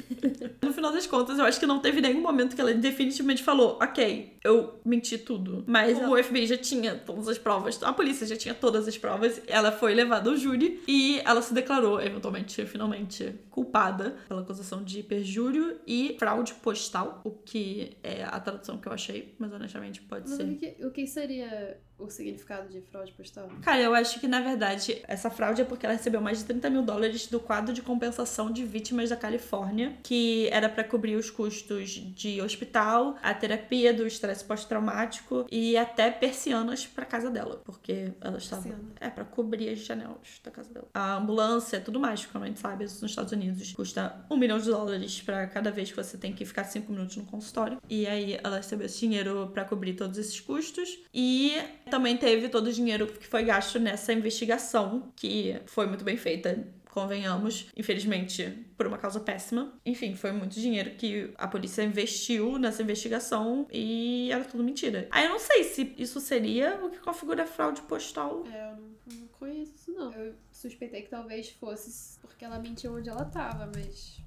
no final das contas, eu acho que não teve nenhum momento que ela definitivamente falou: Ok, eu menti tudo. Mas o FBI já tinha todas as provas, a polícia já tinha todas as provas. Ela foi levada ao júri e ela se declarou, eventualmente, finalmente, culpada pela acusação de perjúrio e fraude postal, o que é a tradução que eu achei, mas honestamente pode Mas ser. o que, o que seria o significado de fraude postal? Cara, eu acho que na verdade essa fraude é porque ela recebeu mais de 30 mil dólares do quadro de compensação de vítimas da Califórnia, que era pra cobrir os custos de hospital, a terapia do estresse pós-traumático e até persianas pra casa dela, porque ela estava. Persiana. É, pra cobrir as janelas da casa dela. A ambulância, tudo mais, como a gente sabe, isso nos Estados Unidos custa um milhão de dólares pra cada vez que você tem que ficar cinco minutos no consultório. E aí ela recebeu esse dinheiro pra cobrir todos esses custos. E também teve todo o dinheiro que foi gasto nessa investigação, que foi muito bem feita. Convenhamos, infelizmente, por uma causa péssima. Enfim, foi muito dinheiro que a polícia investiu nessa investigação e era tudo mentira. Aí eu não sei se isso seria o que configura fraude postal. É, eu não, não conheço isso, não. Eu suspeitei que talvez fosse porque ela mentiu onde ela tava, mas.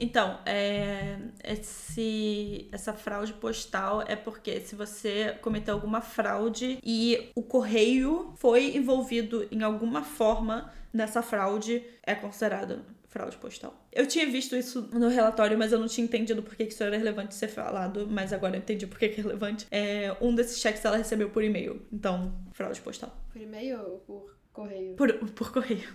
Então, é, esse, essa fraude postal é porque se você cometeu alguma fraude e o correio foi envolvido em alguma forma nessa fraude, é considerado fraude postal. Eu tinha visto isso no relatório, mas eu não tinha entendido por que isso era relevante ser falado, mas agora eu entendi por que que é relevante. É, um desses cheques ela recebeu por e-mail, então, fraude postal. Por e-mail ou por correio? Por, por correio.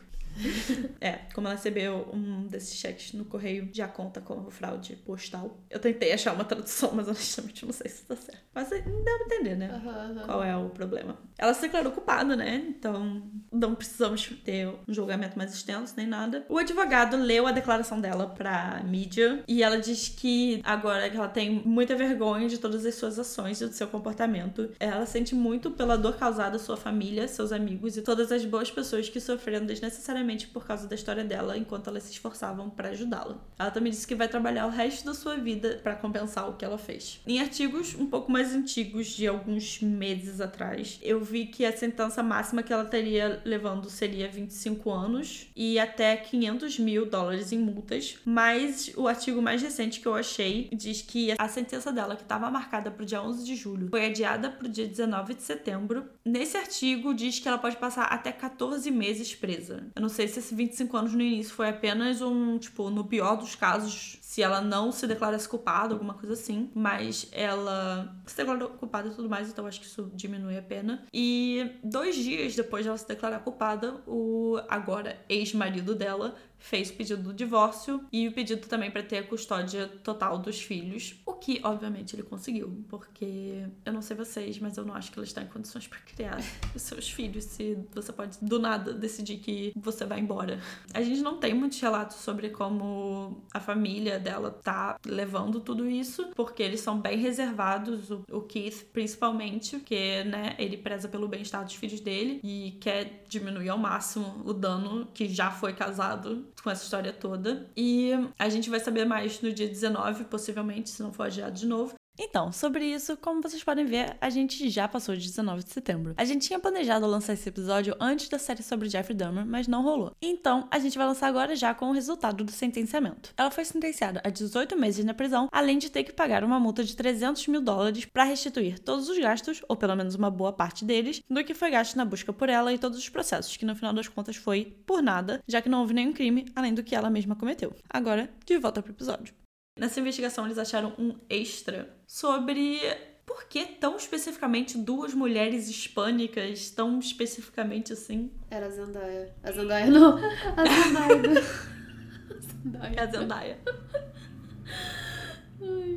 É, como ela recebeu um desses cheques no correio, já conta como fraude postal. Eu tentei achar uma tradução, mas honestamente não sei se tá certo. Mas deu pra entender, né? Aham, aham. Qual é o problema? Ela se declarou culpada, né? Então não precisamos ter um julgamento mais extenso nem nada. O advogado leu a declaração dela pra mídia e ela diz que agora que ela tem muita vergonha de todas as suas ações e do seu comportamento, ela sente muito pela dor causada à sua família, seus amigos e todas as boas pessoas que sofreram desnecessariamente por causa da história dela enquanto elas se esforçavam pra ajudá-la. Ela também disse que vai trabalhar o resto da sua vida pra compensar o que ela fez. Em artigos um pouco mais antigos, de alguns meses atrás, eu vi que a sentença máxima que ela teria levando seria 25 anos e até 500 mil dólares em multas, mas o artigo mais recente que eu achei diz que a sentença dela, que estava marcada para o dia 11 de julho, foi adiada para o dia 19 de setembro. Nesse artigo diz que ela pode passar até 14 meses presa. Eu não sei se esses 25 anos no início foi apenas um, tipo, no pior dos casos, se ela não se declarasse culpada, alguma coisa assim, mas ela se declarou culpada e tudo mais, então acho que isso diminui a pena. E dois dias depois dela se declarar culpada, o agora ex-marido dela fez o pedido do divórcio e o pedido também para ter a custódia total dos filhos, o que obviamente ele conseguiu, porque eu não sei vocês, mas eu não acho que ela está em condições para criar os seus filhos se você pode do nada decidir que você vai embora. A gente não tem muitos relatos sobre como a família dela tá levando tudo isso, porque eles são bem reservados, o, Keith principalmente, porque, né, ele preza pelo bem-estar dos filhos dele e quer diminuir ao máximo o dano que já foi casado com essa história toda. E a gente vai saber mais no dia 19, possivelmente, se não for adiado de novo. Então, sobre isso, como vocês podem ver, a gente já passou de 19 de setembro. A gente tinha planejado lançar esse episódio antes da série sobre Jeffrey Dahmer, mas não rolou. Então, a gente vai lançar agora já com o resultado do sentenciamento. Ela foi sentenciada a 18 meses na prisão, além de ter que pagar uma multa de 300 mil dólares para restituir todos os gastos, ou pelo menos uma boa parte deles, do que foi gasto na busca por ela e todos os processos, que no final das contas foi por nada, já que não houve nenhum crime além do que ela mesma cometeu. Agora, de volta pro episódio. Nessa investigação, eles acharam um extra sobre por que tão especificamente duas mulheres hispânicas, tão especificamente assim. Era a Zendaya. A Zendaya não. A Zendaya. É a Zendaya.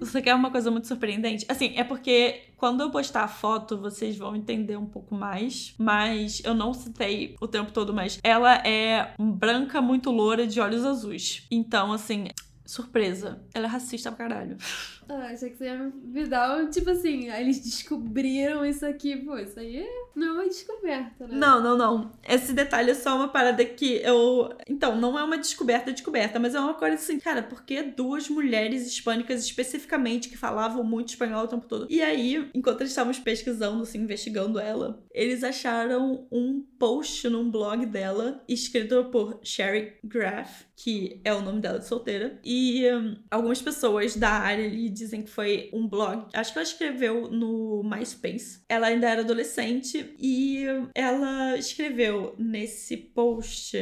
Você quer uma coisa muito surpreendente? Assim, é porque quando eu postar a foto, vocês vão entender um pouco mais. Mas eu não citei o tempo todo, mas ela é branca, muito loura, de olhos azuis. Então, assim, surpresa. Ela é racista pra caralho. Ah, achei que você ia me dar um, tipo assim, aí eles descobriram isso aqui, pô, isso aí é- não é uma descoberta, né? Não, não, não. Esse detalhe é só uma parada que eu. Então, não é uma descoberta descoberta, mas é uma coisa assim, cara, por que duas mulheres hispânicas especificamente que falavam muito espanhol o tempo todo? E aí, enquanto eles estavam pesquisando, assim, investigando ela, eles acharam um post num blog dela, escrito por Sherry Graff, que é o nome dela de solteira. E hum, algumas pessoas da área ali dizem que foi um blog. Acho que ela escreveu no MySpace. Ela ainda era adolescente e ela escreveu nesse post.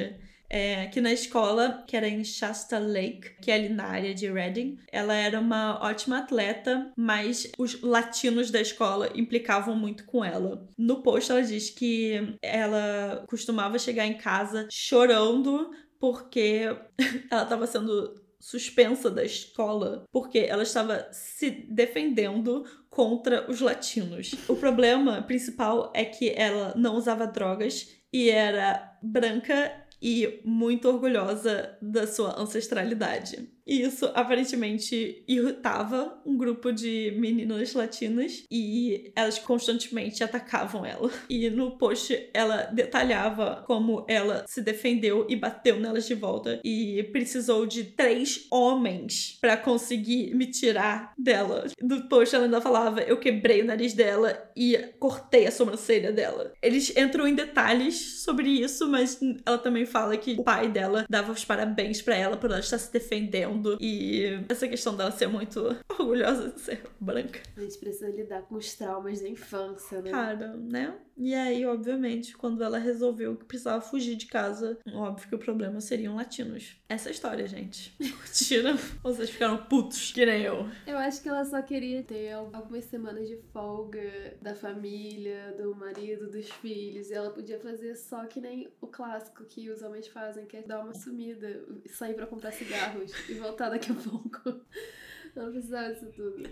é, que na escola, que era em Shasta Lake, que é ali na área de Reading, ela era uma ótima atleta, mas os latinos da escola implicavam muito com ela. No post ela diz que ela costumava chegar em casa chorando porque ela estava sendo suspensa da escola porque ela estava se defendendo contra os latinos. O problema principal é que ela não usava drogas e era branca e muito orgulhosa da sua ancestralidade. E isso aparentemente irritava um grupo de meninas latinas e elas constantemente atacavam ela. E no post ela detalhava como ela se defendeu e bateu nelas de volta e precisou de três homens para conseguir me tirar dela. No post ela ainda falava: eu quebrei o nariz dela e cortei a sobrancelha dela. Eles entram em detalhes sobre isso, mas ela também fala que o pai dela dava os parabéns para ela por ela estar se defendendo e essa questão dela ser muito orgulhosa de ser branca. A gente precisa lidar com os traumas da infância, né? Cara, né? E aí, obviamente, quando ela resolveu que precisava fugir de casa, óbvio que o problema seriam latinos. Essa é a história, gente. Curtiram? Vocês ficaram putos, que nem eu. Eu acho que ela só queria ter algumas semanas de folga da família, do marido, dos filhos. E ela podia fazer só que nem o clássico que os homens fazem, que é dar uma sumida, sair pra comprar cigarros e voltar daqui a pouco. Não precisava disso tudo.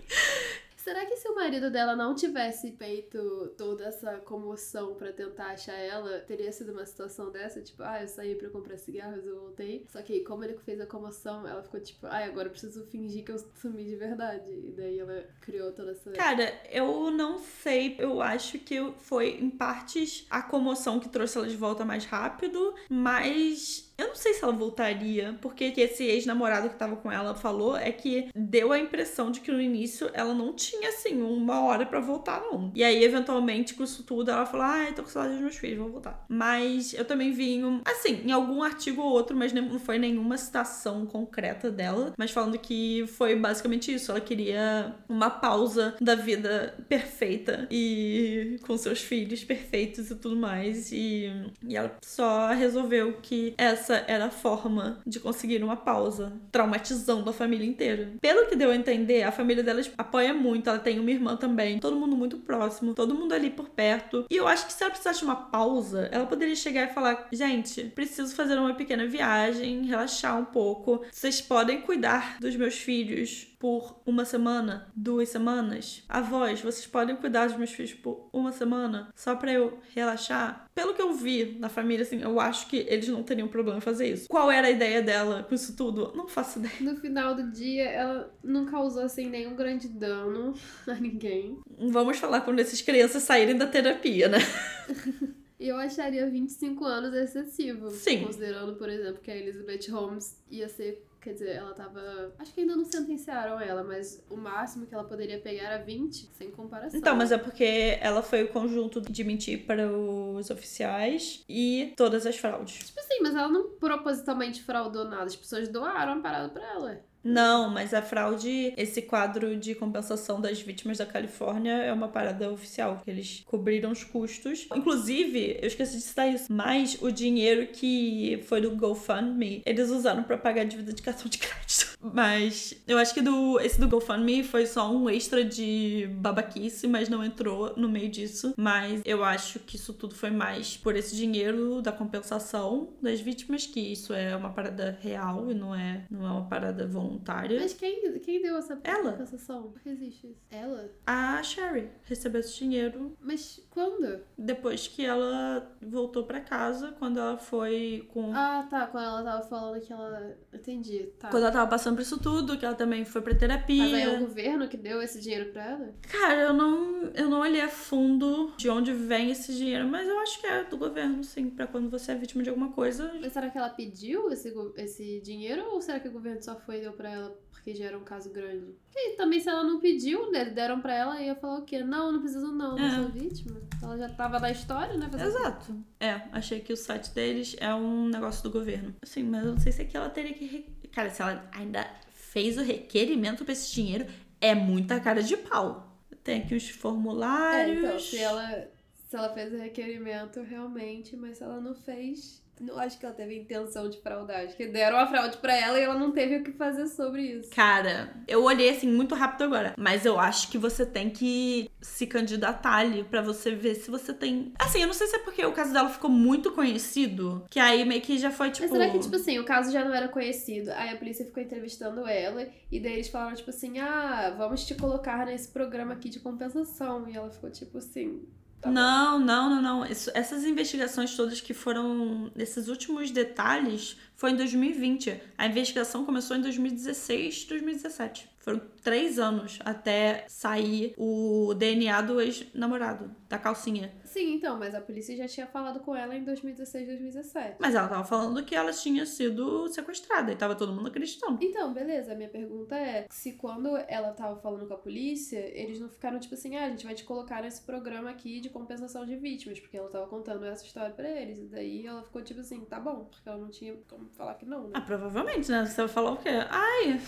Será que se o marido dela não tivesse feito toda essa comoção pra tentar achar ela, teria sido uma situação dessa? Tipo, ah, eu saí pra comprar cigarros, eu voltei. Só que como ele fez a comoção, ela ficou tipo, ah, agora eu preciso fingir que eu sumi de verdade. E daí ela criou toda essa. Cara, eu não sei. Eu acho que foi, em partes, a comoção que trouxe ela de volta mais rápido, mas. Eu não sei se ela voltaria, porque que esse ex-namorado que tava com ela falou é que deu a impressão de que no início ela não tinha, assim, uma hora pra voltar, não. E aí, eventualmente, com isso tudo, ela falou: ai, tô com saudade dos meus filhos, vou voltar. Mas eu também vi, em um, assim, em algum artigo ou outro, mas não foi nenhuma citação concreta dela, mas falando que foi basicamente isso. Ela queria uma pausa da vida perfeita e com seus filhos perfeitos e tudo mais. E, e ela só resolveu que essa era a forma de conseguir uma pausa, traumatizando a família inteira. Pelo que deu a entender, a família delas apoia muito. Ela tem uma irmã também, todo mundo muito próximo, todo mundo ali por perto. E eu acho que se ela precisasse de uma pausa, ela poderia chegar e falar: gente, preciso fazer uma pequena viagem, relaxar um pouco. Vocês podem cuidar dos meus filhos por uma semana, duas semanas. Avós, vocês podem cuidar dos meus filhos por uma semana, só pra eu relaxar. Pelo que eu vi na família, assim, eu acho que eles não teriam problema em fazer isso. Qual era a ideia dela com isso tudo? Não faço ideia. No final do dia, ela não causou assim nenhum grande dano a ninguém. Vamos falar quando essas crianças saírem da terapia, né? Eu acharia 25 anos excessivo. Sim. Considerando, por exemplo, que a Elizabeth Holmes ia ser. Quer dizer, ela tava. Acho que ainda não sentenciaram ela, mas o máximo que ela poderia pegar era 20, sem comparação. Então, mas é porque ela foi o conjunto de mentir para os oficiais e todas as fraudes. Tipo assim, mas ela não propositalmente fraudou nada. As pessoas doaram a parada pra ela. Não, mas a fraude, esse quadro de compensação das vítimas da Califórnia é uma parada oficial, eles cobriram os custos. Inclusive, eu esqueci de citar isso, mas o dinheiro que foi do GoFundMe, eles usaram pra pagar a dívida de cartão de crédito. Mas eu acho que do esse do GoFundMe foi só um extra de babaquice, mas não entrou no meio disso. Mas eu acho que isso tudo foi mais por esse dinheiro da compensação das vítimas, que isso é uma parada real e não é, não é uma parada voluntária. Mas quem, quem deu essa Ela. compensação? Que existe isso? Ela? A Sherry recebeu esse dinheiro Mas quando? depois que ela voltou pra casa, quando ela foi com. Ah, tá. Quando ela tava falando que ela. Entendi. Tá. Quando ela tava passando por isso tudo, que ela também foi pra terapia. Mas aí é o governo que deu esse dinheiro pra ela? Cara, eu não, eu não olhei a fundo de onde vem esse dinheiro, mas eu acho que é do governo, sim, pra quando você é vítima de alguma coisa. Mas será que ela pediu esse, esse dinheiro ou será que o governo só foi e deu pra ela porque já era um caso grande? E também se ela não pediu, né, deram pra ela e ia falar o quê? Não, não preciso não, não É. sou vítima. Ela já tava na história, né? Exato. É, achei que o site deles é um negócio do governo. Assim, mas eu não sei se aqui ela teria que. Cara, se ela ainda fez o requerimento pra esse dinheiro, é muita cara de pau. Tem aqui os É, formulários. então, se ela, se ela fez o requerimento realmente, mas se ela não fez, não acho que ela teve intenção de fraudar. Acho que deram a fraude pra ela e ela não teve o que fazer sobre isso. Cara, eu olhei assim muito rápido agora, mas eu acho que você tem que se candidatar ali pra você ver se você tem. Assim, eu não sei se é porque o caso dela ficou muito conhecido, que aí meio que já foi tipo. Mas será que, tipo assim, o caso já não era conhecido? Aí a polícia ficou entrevistando ela e daí eles falaram, tipo assim, ah, vamos te colocar nesse programa aqui de compensação. E ela ficou, tipo assim. Tá. Não, não, não, não. Essas investigações todas que foram. Esses últimos detalhes foi em 2020. A investigação começou em 2016, 2017. Foram três anos até sair o DNA do ex-namorado, da calcinha. Sim, então, mas a polícia já tinha falado com ela em 2016, 2017. Mas ela tava falando que ela tinha sido sequestrada e tava todo mundo acreditando. Então, beleza. A minha pergunta é se quando ela tava falando com a polícia, eles não ficaram tipo assim, ah, a gente vai te colocar nesse programa aqui de compensação de vítimas, porque ela tava contando essa história pra eles. E daí ela ficou tipo assim, tá bom, porque ela não tinha como falar que não, né? Ah, provavelmente, né? Você vai falar o quê? Ai,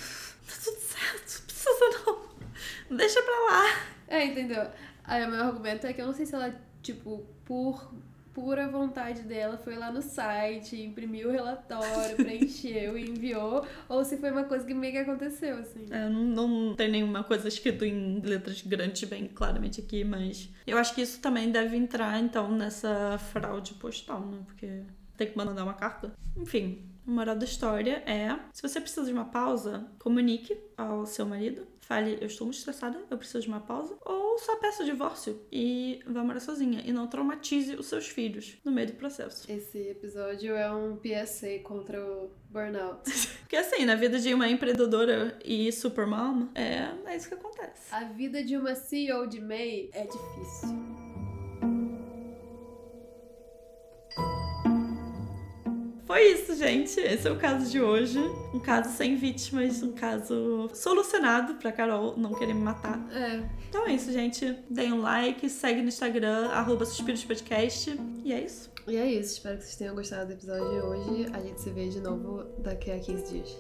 tá tudo certo, não precisa não. Deixa pra lá. É, entendeu? Aí o meu argumento é que eu não sei se ela, tipo, por pura vontade dela, foi lá no site, imprimiu o relatório, preencheu e enviou, ou se foi uma coisa que meio que aconteceu, assim. É, não, não tem nenhuma coisa escrito em letras grandes bem claramente aqui, mas eu acho que isso também deve entrar, então, nessa fraude postal, né? Porque tem que mandar uma carta. Enfim, o moral da história é: se você precisa de uma pausa, comunique ao seu marido. Fale, eu estou muito estressada, eu preciso de uma pausa. Ou só peça o divórcio e vá morar sozinha. E não traumatize os seus filhos no meio do processo. Esse episódio é um PSA contra o burnout. Porque assim, na vida de uma empreendedora e supermom, é, é isso que acontece. A vida de uma CEO de MEI é difícil. Foi isso, gente. Esse é o caso de hoje. Um caso sem vítimas, um caso solucionado pra Carol não querer me matar. É. Então é isso, gente. Deem um like, segue no Instagram, arroba Suspiros Podcast. E é isso. E é isso, espero que vocês tenham gostado do episódio de hoje. A gente se vê de novo daqui a 15 dias.